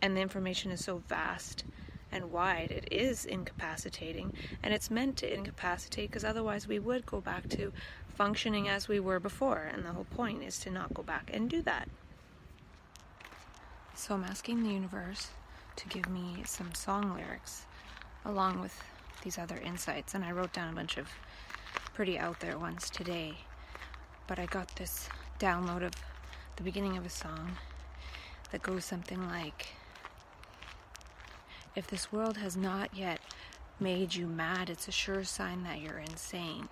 And the information is so vast and wide, it is incapacitating. And it's meant to incapacitate because otherwise we would go back to functioning as we were before. And the whole point is to not go back and do that. So I'm asking the universe to give me some song lyrics along with these other insights. And I wrote down a bunch of pretty out there ones today. But I got this download of the beginning of a song that goes something like if this world has not yet made you mad, it's a sure sign that you're insane.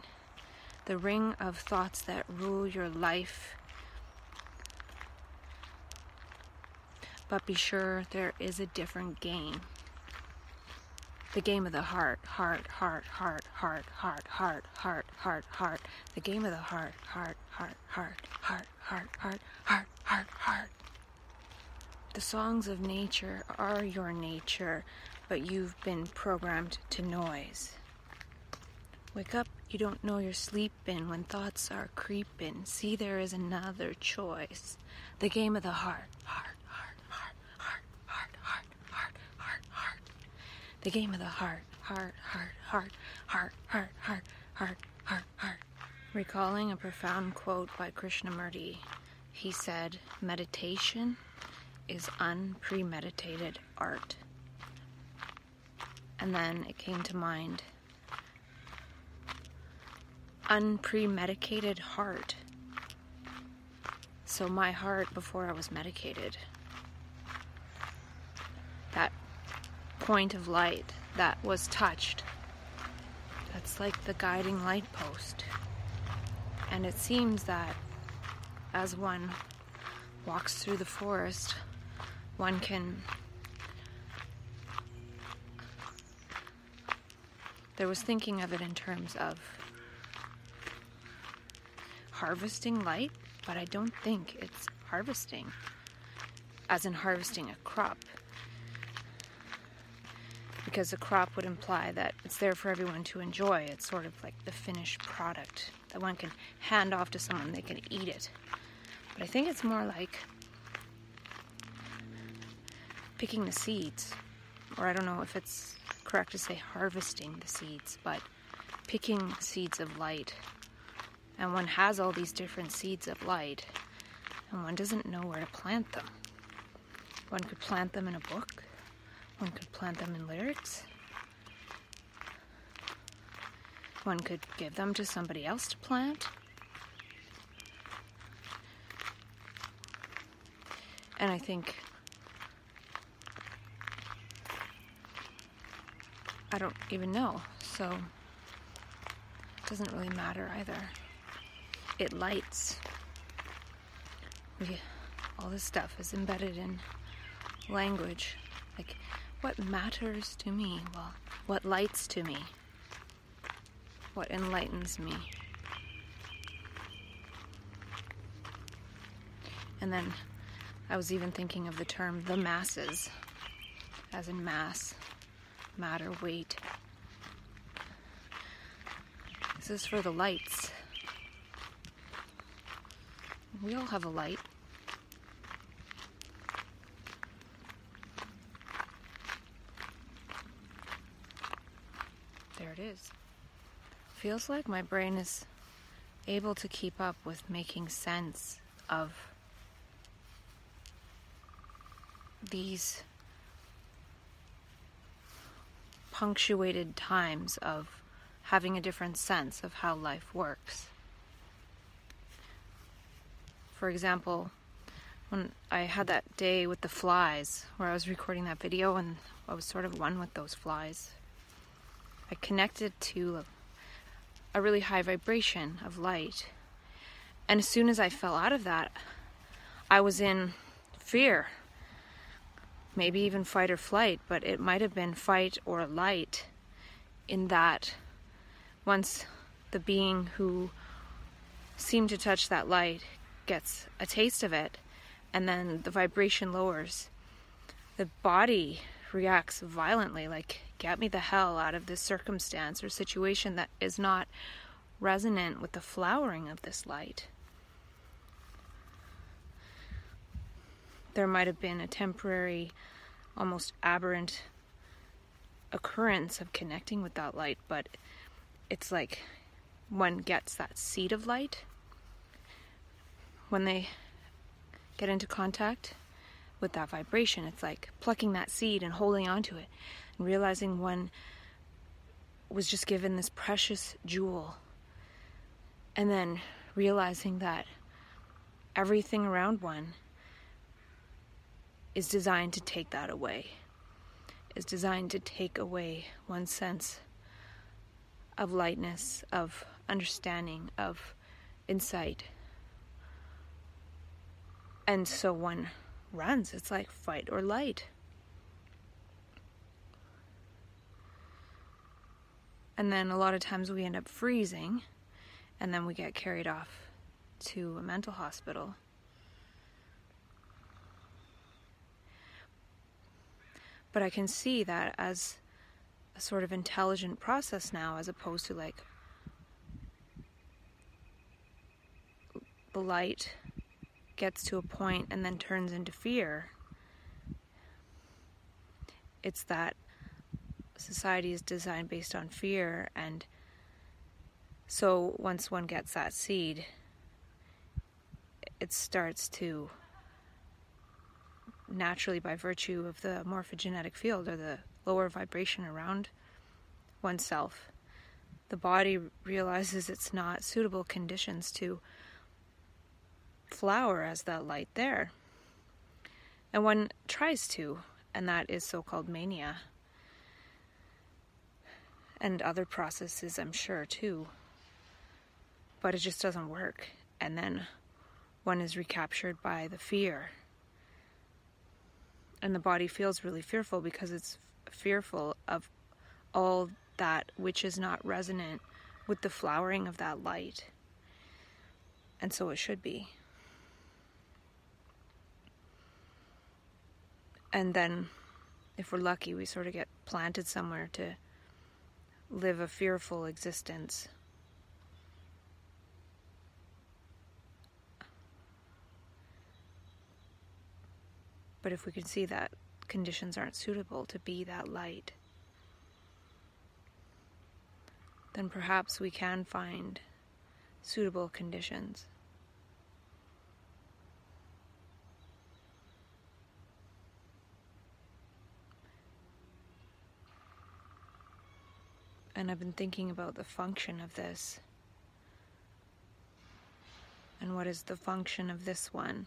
The ring of thoughts that rule your life. But be sure there is a different game. The game of the heart, heart, heart, heart, heart, heart, heart, heart, heart, heart. The game of the heart, heart, heart, heart, heart, heart, heart, heart, heart, heart. The songs of nature are your nature, but you've been programmed to noise. Wake up, you don't know you're sleeping when thoughts are creeping. See, there is another choice. The game of the heart, heart, heart, heart, heart, heart, heart, heart. The game of the heart, heart, heart, heart, heart, heart, heart, heart, heart, heart. Recalling a profound quote by Krishnamurti, he said, Meditation is unpremeditated art. And then it came to mind unpremedicated heart. So, my heart before I was medicated, that point of light that was touched, that's like the guiding light post. And it seems that as one walks through the forest, one can there was thinking of it in terms of harvesting light, but I don't think it's harvesting as in harvesting a crop. Because a crop would imply that it's there for everyone to enjoy. It's sort of like the finished product that one can hand off to someone, they can eat it. But I think it's more like picking the seeds, or I don't know if it's correct to say harvesting the seeds, but picking seeds of light. And one has all these different seeds of light, and one doesn't know where to plant them. One could plant them in a book, one could plant them in lyrics, one could give them to somebody else to plant. And I think I don't even know. So it doesn't really matter either. It lights. We, all this stuff is embedded in language. Like, what matters to me? Well, what lights to me, what enlightens me. And then I was even thinking of the term the masses, as in mass, matter, weight. This is for the lights. We all have a light. There it is. Feels like my brain is able to keep up with making sense of these punctuated times of having a different sense of how life works. For example, when I had that day with the flies where I was recording that video and I was sort of one with those flies, I connected to a, really high vibration of light. And as soon as I fell out of that, I was in fear. Maybe even fight or flight, but it might have been fight or light in that once the being who seemed to touch that light gets a taste of it and then the vibration lowers, the body reacts violently like, get me the hell out of this circumstance or situation that is not resonant with the flowering of this light. There might have been a temporary, almost aberrant occurrence of connecting with that light, but it's like one gets that seed of light when they get into contact with that vibration. It's like plucking that seed and holding on to it and realizing one was just given this precious jewel. And then realizing that everything around one is designed to take that away, is designed to take away one's sense of lightness, of understanding, of insight. And so one runs. It's like fight or light. And then a lot of times we end up freezing and then we get carried off to a mental hospital. But I can see that as a sort of intelligent process now as opposed to like the light gets to a point and then turns into fear. It's that society is designed based on fear, and so once one gets that seed, it starts to naturally, by virtue of the morphogenetic field or the lower vibration around oneself, the body realizes it's not suitable conditions to flower as that light there. And one tries to, and that is so called mania. And other processes, I'm sure, too. But it just doesn't work. And then one is recaptured by the fear. And the body feels really fearful because it's fearful of all that which is not resonant with the flowering of that light. And so it should be. And then if we're lucky we sort of get planted somewhere to live a fearful existence. But if we can see that conditions aren't suitable to be that light then perhaps we can find suitable conditions and I've been thinking about the function of this. And what is the function of this one?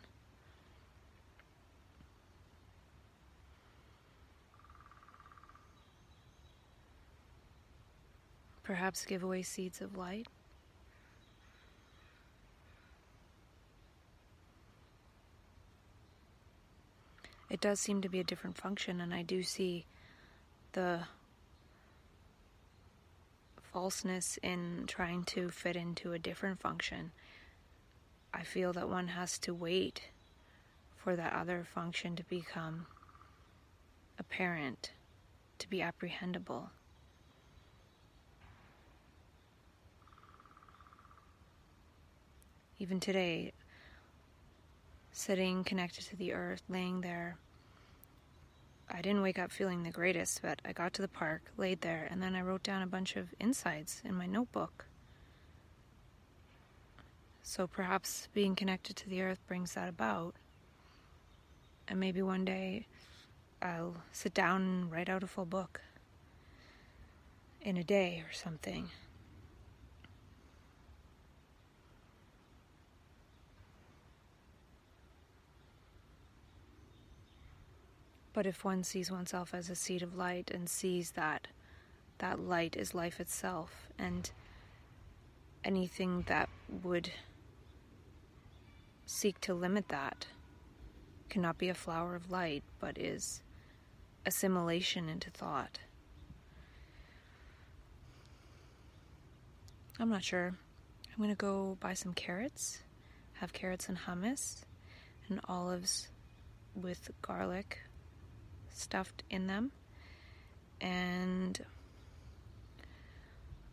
Perhaps give away seeds of light? It does seem to be a different function, and I do see the falseness in trying to fit into a different function. I feel that one has to wait for that other function to become apparent, to be apprehendable. Even today, sitting connected to the earth, laying there, I didn't wake up feeling the greatest, but I got to the park, laid there, and then I wrote down a bunch of insights in my notebook. So perhaps being connected to the earth brings that about. And maybe one day I'll sit down and write out a full book in a day or something. But if one sees oneself as a seed of light and sees that that light is life itself and anything that would seek to limit that cannot be a flower of light but is assimilation into thought. I'm not sure. I'm going to go buy some carrots, have carrots and hummus and olives with garlic stuffed in them. And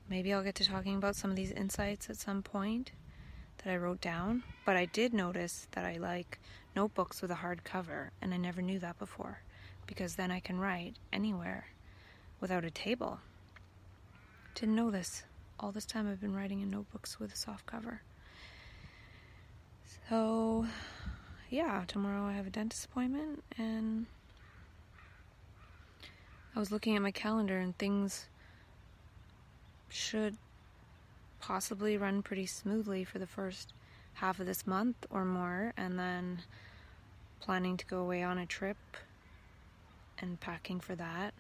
maybe I'll get to talking about some of these insights at some point that I wrote down. But I did notice that I like notebooks with a hard cover, and I never knew that before because then I can write anywhere without a table. Didn't know this. All this time I've been writing in notebooks with a soft cover. So, yeah, tomorrow I have a dentist appointment and I was looking at my calendar and things should possibly run pretty smoothly for the first half of this month or more, and then planning to go away on a trip and packing for that.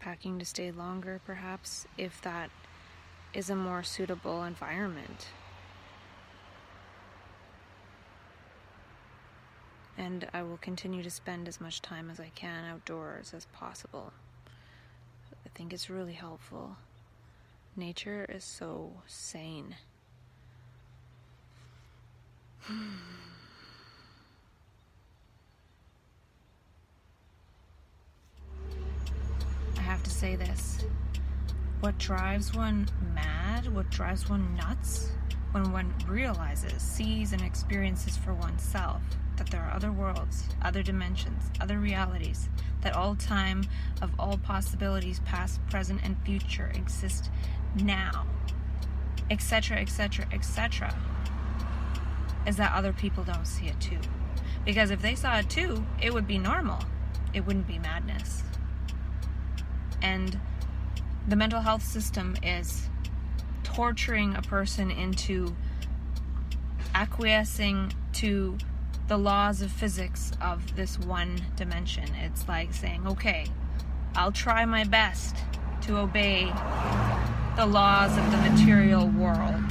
Packing to stay longer, perhaps, if that is a more suitable environment. And I will continue to spend as much time as I can outdoors as possible. I think it's really helpful. Nature is so sane. I have to say this. What drives one mad, what drives one nuts, when one realizes, sees, and experiences for oneself that there are other worlds, other dimensions, other realities, that all time of all possibilities, past, present, and future, exist now, etc., etc., etc., is that other people don't see it too. Because if they saw it too, it would be normal, it wouldn't be madness. And the mental health system is torturing a person into acquiescing to the laws of physics of this one dimension. It's like saying, okay, I'll try my best to obey the laws of the material world,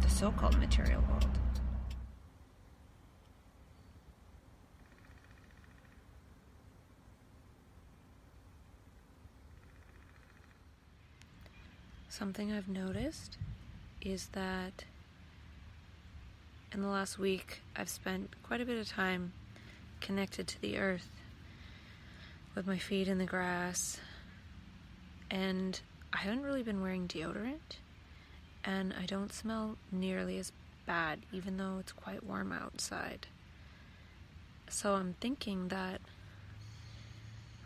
the so called material world. Something I've noticed is that in the last week, I've spent quite a bit of time connected to the earth with my feet in the grass, and I haven't really been wearing deodorant, and I don't smell nearly as bad, even though it's quite warm outside. So I'm thinking that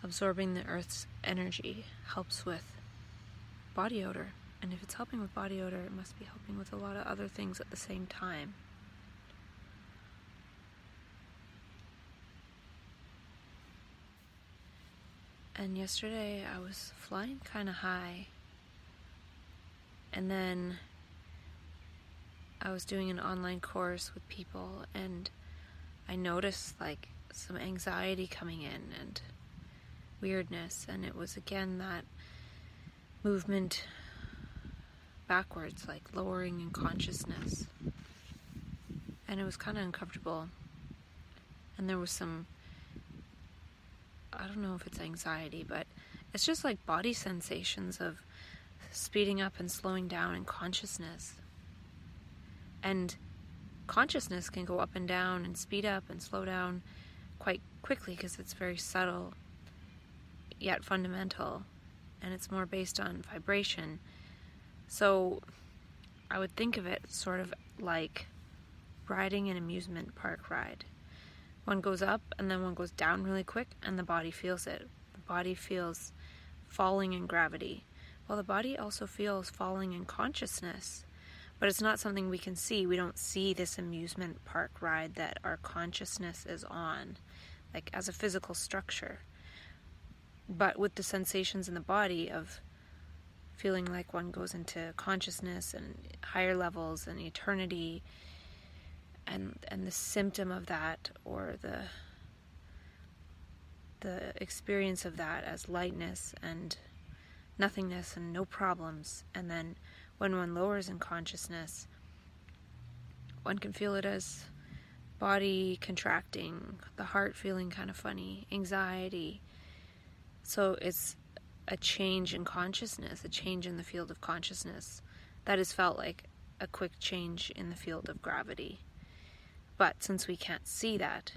absorbing the earth's energy helps with body odor. And if it's helping with body odor, it must be helping with a lot of other things at the same time. And yesterday I was flying kind of high. And then I was doing an online course with people and I noticed like some anxiety coming in and weirdness. And it was again that movement backwards like lowering in consciousness. And it was kind of uncomfortable. And there was some I don't know if it's anxiety, but it's just like body sensations of speeding up and slowing down in consciousness. And consciousness can go up and down and speed up and slow down quite quickly because it's very subtle yet fundamental and it's more based on vibration. So I would think of it sort of like riding an amusement park ride. One goes up and then one goes down really quick, and the body feels it. The body feels falling in gravity. Well, the body also feels falling in consciousness, but it's not something we can see. We don't see this amusement park ride that our consciousness is on, like as a physical structure. But with the sensations in the body of feeling like one goes into consciousness and higher levels and eternity and and the symptom of that or the the experience of that as lightness and nothingness and no problems and then when one lowers in consciousness one can feel it as body contracting the heart feeling kind of funny anxiety so it's a change in consciousness, a change in the field of consciousness that has felt like a quick change in the field of gravity. But since we can't see that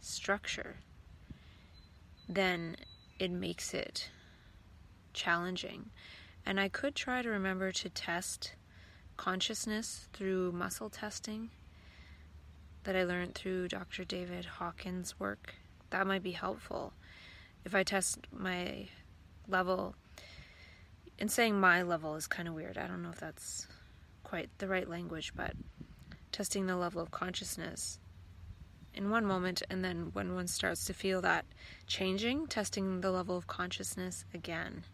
structure, then it makes it challenging. And I could try to remember to test consciousness through muscle testing that I learned through Dr. David Hawkins' work. That might be helpful. If I test my level. And saying my level is kind of weird. I don't know if that's quite the right language, but testing the level of consciousness in one moment, and then when one starts to feel that changing, testing the level of consciousness again.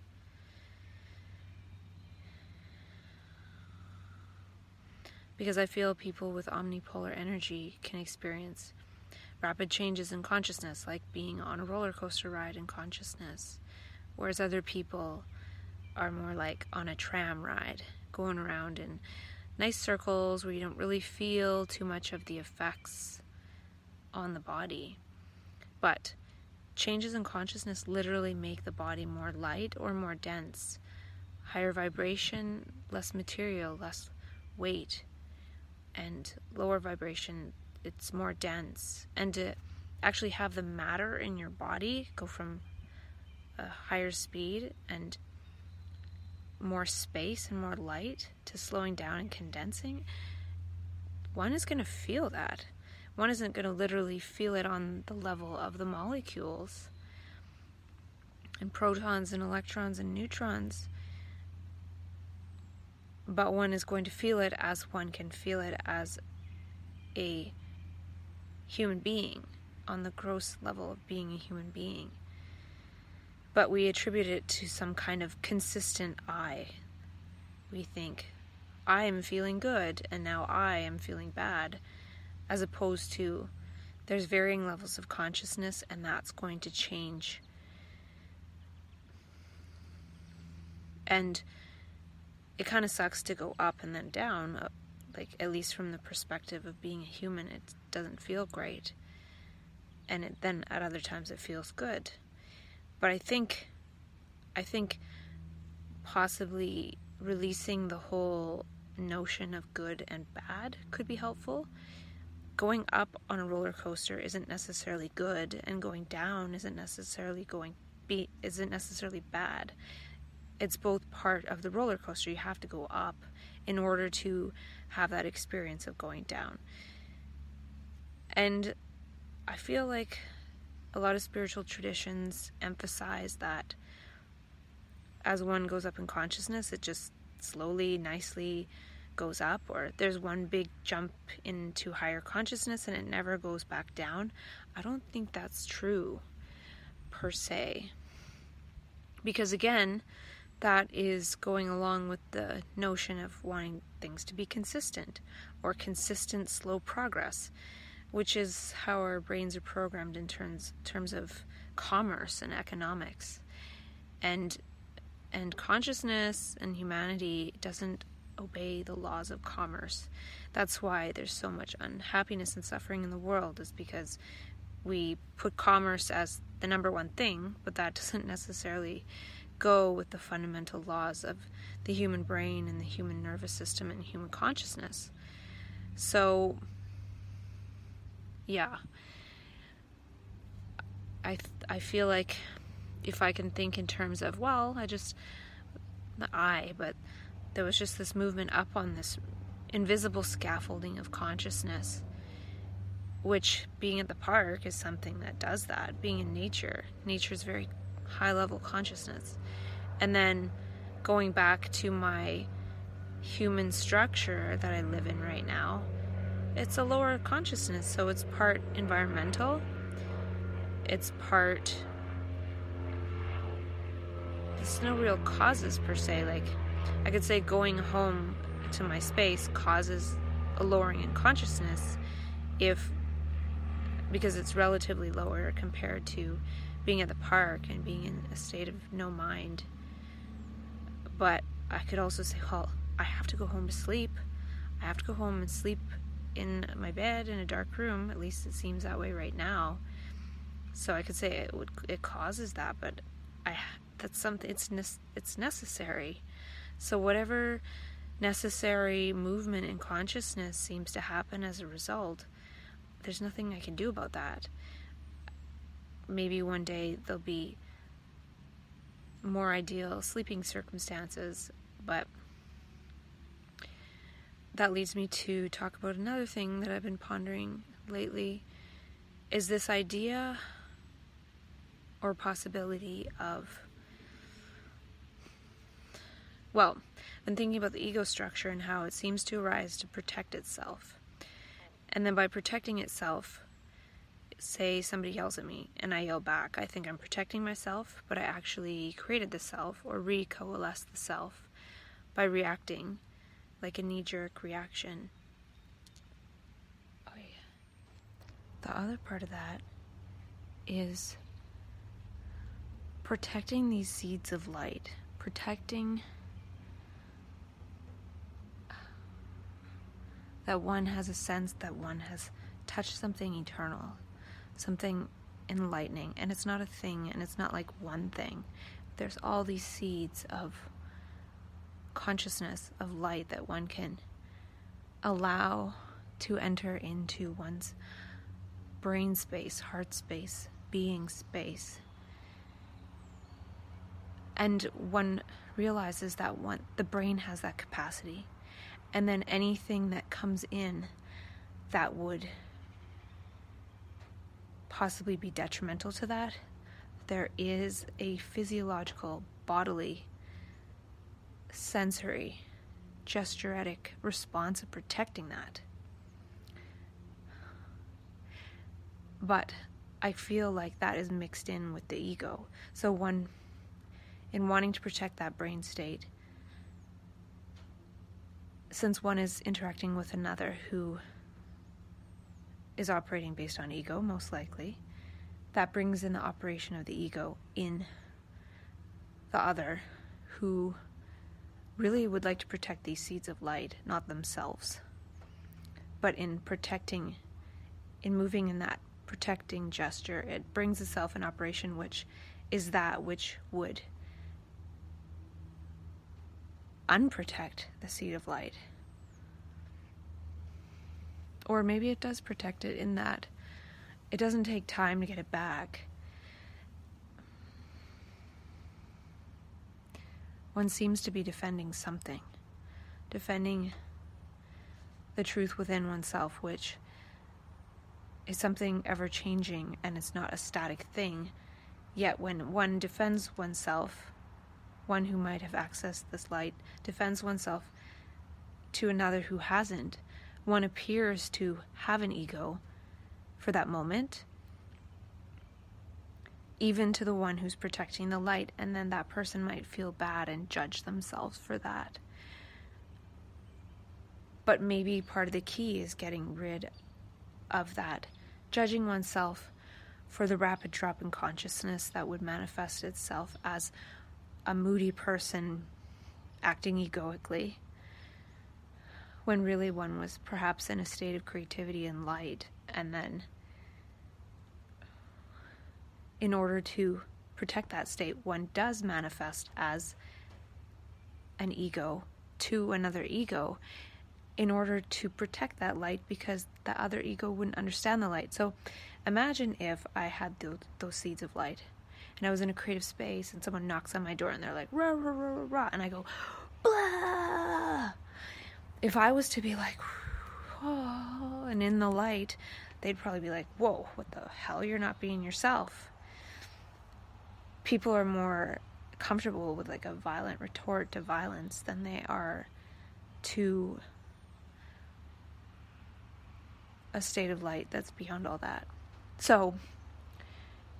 Because I feel people with omnipolar energy can experience rapid changes in consciousness, like being on a roller coaster ride in consciousness whereas other people are more like on a tram ride, going around in nice circles where you don't really feel too much of the effects on the body. But changes in consciousness literally make the body more light or more dense. Higher vibration, less material, less weight. And lower vibration, it's more dense. And to actually have the matter in your body go from a higher speed and more space and more light to slowing down and condensing, one is going to feel that. One isn't going to literally feel it on the level of the molecules and protons and electrons and neutrons, but one is going to feel it as one can feel it as a human being on the gross level of being a human being but we attribute it to some kind of consistent I. We think, I am feeling good, and now I am feeling bad, as opposed to there's varying levels of consciousness, and that's going to change. And it kind of sucks to go up and then down, uh, like at least from the perspective of being a human, it doesn't feel great. And it, then at other times it feels good. But I think, I think possibly releasing the whole notion of good and bad could be helpful. Going up on a roller coaster isn't necessarily good, and going down isn't necessarily going be isn't necessarily bad. It's both part of the roller coaster. You have to go up in order to have that experience of going down. And I feel like a lot of spiritual traditions emphasize that as one goes up in consciousness, it just slowly, nicely goes up, or there's one big jump into higher consciousness and it never goes back down. I don't think that's true per se. Because again, that is going along with the notion of wanting things to be consistent or consistent slow progress which is how our brains are programmed in terms terms of commerce and economics. And and consciousness and humanity doesn't obey the laws of commerce. That's why there's so much unhappiness and suffering in the world is because we put commerce as the number one thing, but that doesn't necessarily go with the fundamental laws of the human brain and the human nervous system and human consciousness. So, yeah. I I feel like if I can think in terms of well, I just the I, but there was just this movement up on this invisible scaffolding of consciousness which being at the park is something that does that. Being in nature nature is very high level consciousness. And then going back to my human structure that i live in right now it's a lower consciousness so it's part environmental it's part there's no real causes per se. Like i could say going home to my space causes a lowering in consciousness if because it's relatively lower compared to being at the park and being in a state of no mind. But i could also say well i have to go home to sleep. I have to go home and sleep in my bed in a dark room. At least it seems that way right now. So i could say it would it causes that but i that's something it's it's necessary so whatever necessary movement in consciousness seems to happen as a result. There's nothing I can do about that. Maybe one day there'll be more ideal sleeping circumstances, but that leads me to talk about another thing that I've been pondering lately is this idea or possibility of well, been thinking about the ego structure and how it seems to arise to protect itself. And then by protecting itself, say somebody yells at me and I yell back, I think I'm protecting myself, but I actually created the self or re coalesced the self by reacting like a knee jerk reaction. Oh, yeah. The other part of that is protecting these seeds of light, protecting that one has a sense that one has touched something eternal, something enlightening. And it's not a thing, and it's not like one thing. There's all these seeds of consciousness, of light that one can allow to enter into one's brain space, heart space, being space. And one realizes that one the brain has that capacity and then anything that comes in that would possibly be detrimental to that, there is a physiological, bodily, sensory, gesturetic response of protecting that. But I feel like that is mixed in with the ego. So, one, in wanting to protect that brain state, since one is interacting with another who is operating based on ego, most likely, that brings in the operation of the ego in the other who really would like to protect these seeds of light, not themselves. But in protecting, in moving in that protecting gesture, it brings itself an operation, which is that which would unprotect the seed of light. Or maybe it does protect it in that it doesn't take time to get it back. One seems to be defending something, defending the truth within oneself, which is something ever changing and it's not a static thing. Yet, when one defends oneself, one who might have accessed this light defends oneself to another who hasn't, one appears to have an ego for that moment, even to the one who's protecting the light, and then that person might feel bad and judge themselves for that. But maybe part of the key is getting rid of that, judging oneself for the rapid drop in consciousness that would manifest itself as a moody person acting egoically, when really one was perhaps in a state of creativity and light, and then in order to protect that state, one does manifest as an ego to another ego in order to protect that light because the other ego wouldn't understand the light. So imagine if I had those, those seeds of light and I was in a creative space and someone knocks on my door and they're like, rah, rah, rah, rah, rah, and I go, blah. If I was to be like, oh, and in the light, they'd probably be like, whoa, what the hell? You're not being yourself. People are more comfortable with like a violent retort to violence than they are to a state of light that's beyond all that. So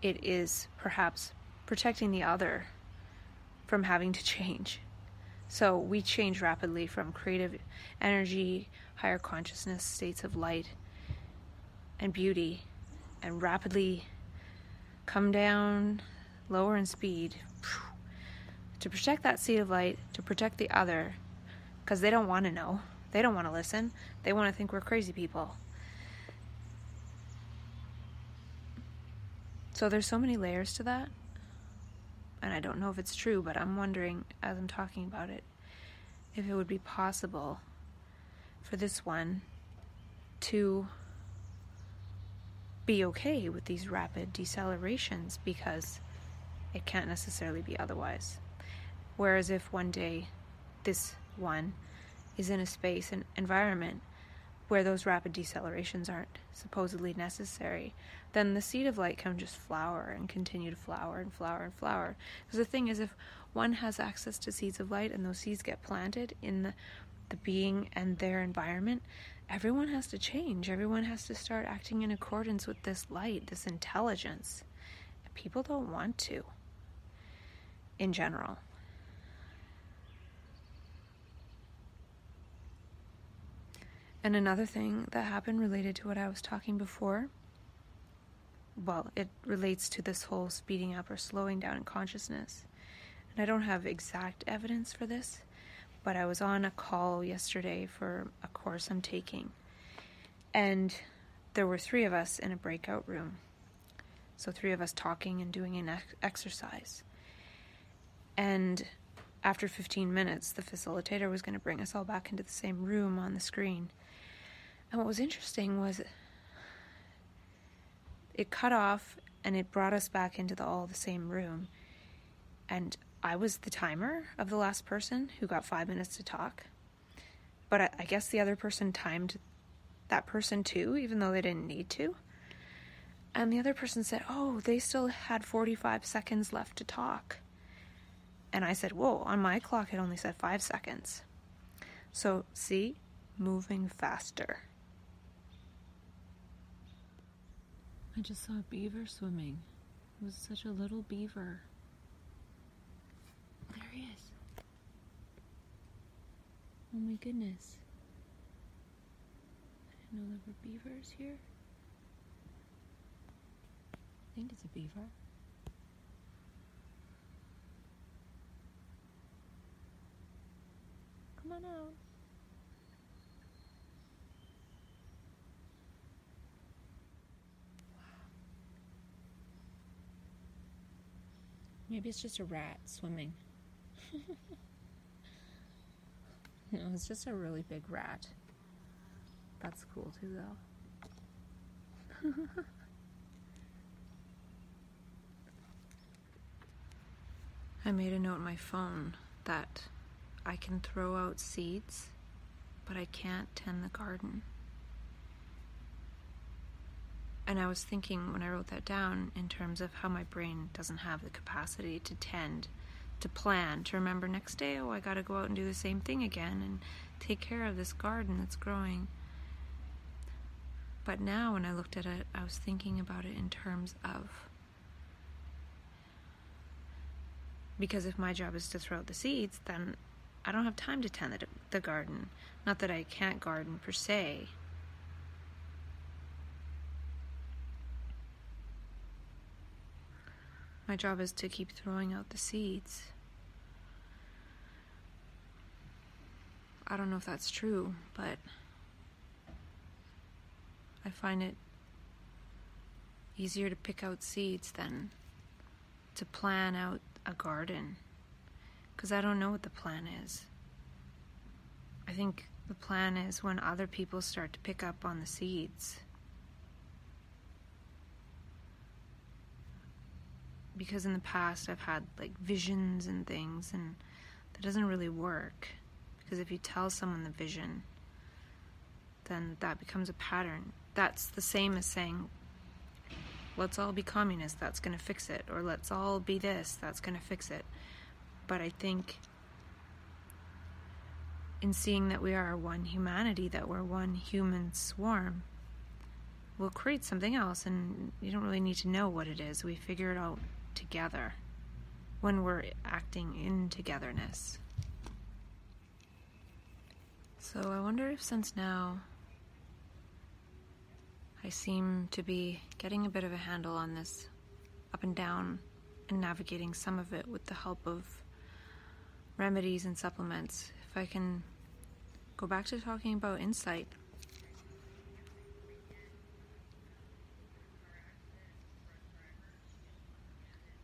it is perhaps protecting the other from having to change. So we change rapidly from creative energy, higher consciousness, states of light and beauty, and rapidly come down lower in speed to protect that seed of light, to protect the other, because they don't want to know. They don't want to listen. They want to think we're crazy people. So there's so many layers to that. And I don't know if it's true, but I'm wondering as I'm talking about it if it would be possible for this one to be okay with these rapid decelerations because it can't necessarily be otherwise. Whereas if one day this one is in a space and environment where those rapid decelerations aren't supposedly necessary, then the seed of light can just flower and continue to flower and flower and flower. Because the thing is, if one has access to seeds of light and those seeds get planted in the, the being and their environment, everyone has to change. Everyone has to start acting in accordance with this light, this intelligence. People don't want to, in general. And another thing that happened related to what I was talking before, well, it relates to this whole speeding up or slowing down in consciousness. And I don't have exact evidence for this, but I was on a call yesterday for a course I'm taking. And there were three of us in a breakout room. So, three of us talking and doing an ex- exercise. And after 15 minutes, the facilitator was going to bring us all back into the same room on the screen. And what was interesting was it cut off and it brought us back into the all the same room. And I was the timer of the last person who got five minutes to talk. But I, I guess the other person timed that person too, even though they didn't need to. And the other person said, Oh, they still had 45 seconds left to talk. And I said, Whoa, on my clock it only said five seconds. So, see, moving faster. I just saw a beaver swimming. It was such a little beaver. There he is. Oh my goodness. I didn't know there were beavers here. I think it's a beaver. Come on out. Maybe it's just a rat swimming. no, it's just a really big rat. That's cool too, though. I made a note on my phone that I can throw out seeds, but I can't tend the garden. And I was thinking when I wrote that down in terms of how my brain doesn't have the capacity to tend, to plan, to remember next day, oh, I got to go out and do the same thing again and take care of this garden that's growing. But now when I looked at it, I was thinking about it in terms of because if my job is to throw out the seeds, then I don't have time to tend the, the garden. Not that I can't garden per se, My job is to keep throwing out the seeds. I don't know if that's true, but I find it easier to pick out seeds than to plan out a garden because I don't know what the plan is. I think the plan is when other people start to pick up on the seeds. Because in the past I've had like visions and things, and that doesn't really work. Because if you tell someone the vision, then that becomes a pattern. That's the same as saying, let's all be communists, that's going to fix it, or let's all be this, that's going to fix it. But I think in seeing that we are one humanity, that we're one human swarm, we'll create something else, and you don't really need to know what it is. We figure it out together when we're acting in togetherness. So I wonder if since now I seem to be getting a bit of a handle on this up and down and navigating some of it with the help of remedies and supplements. If I can go back to talking about insight.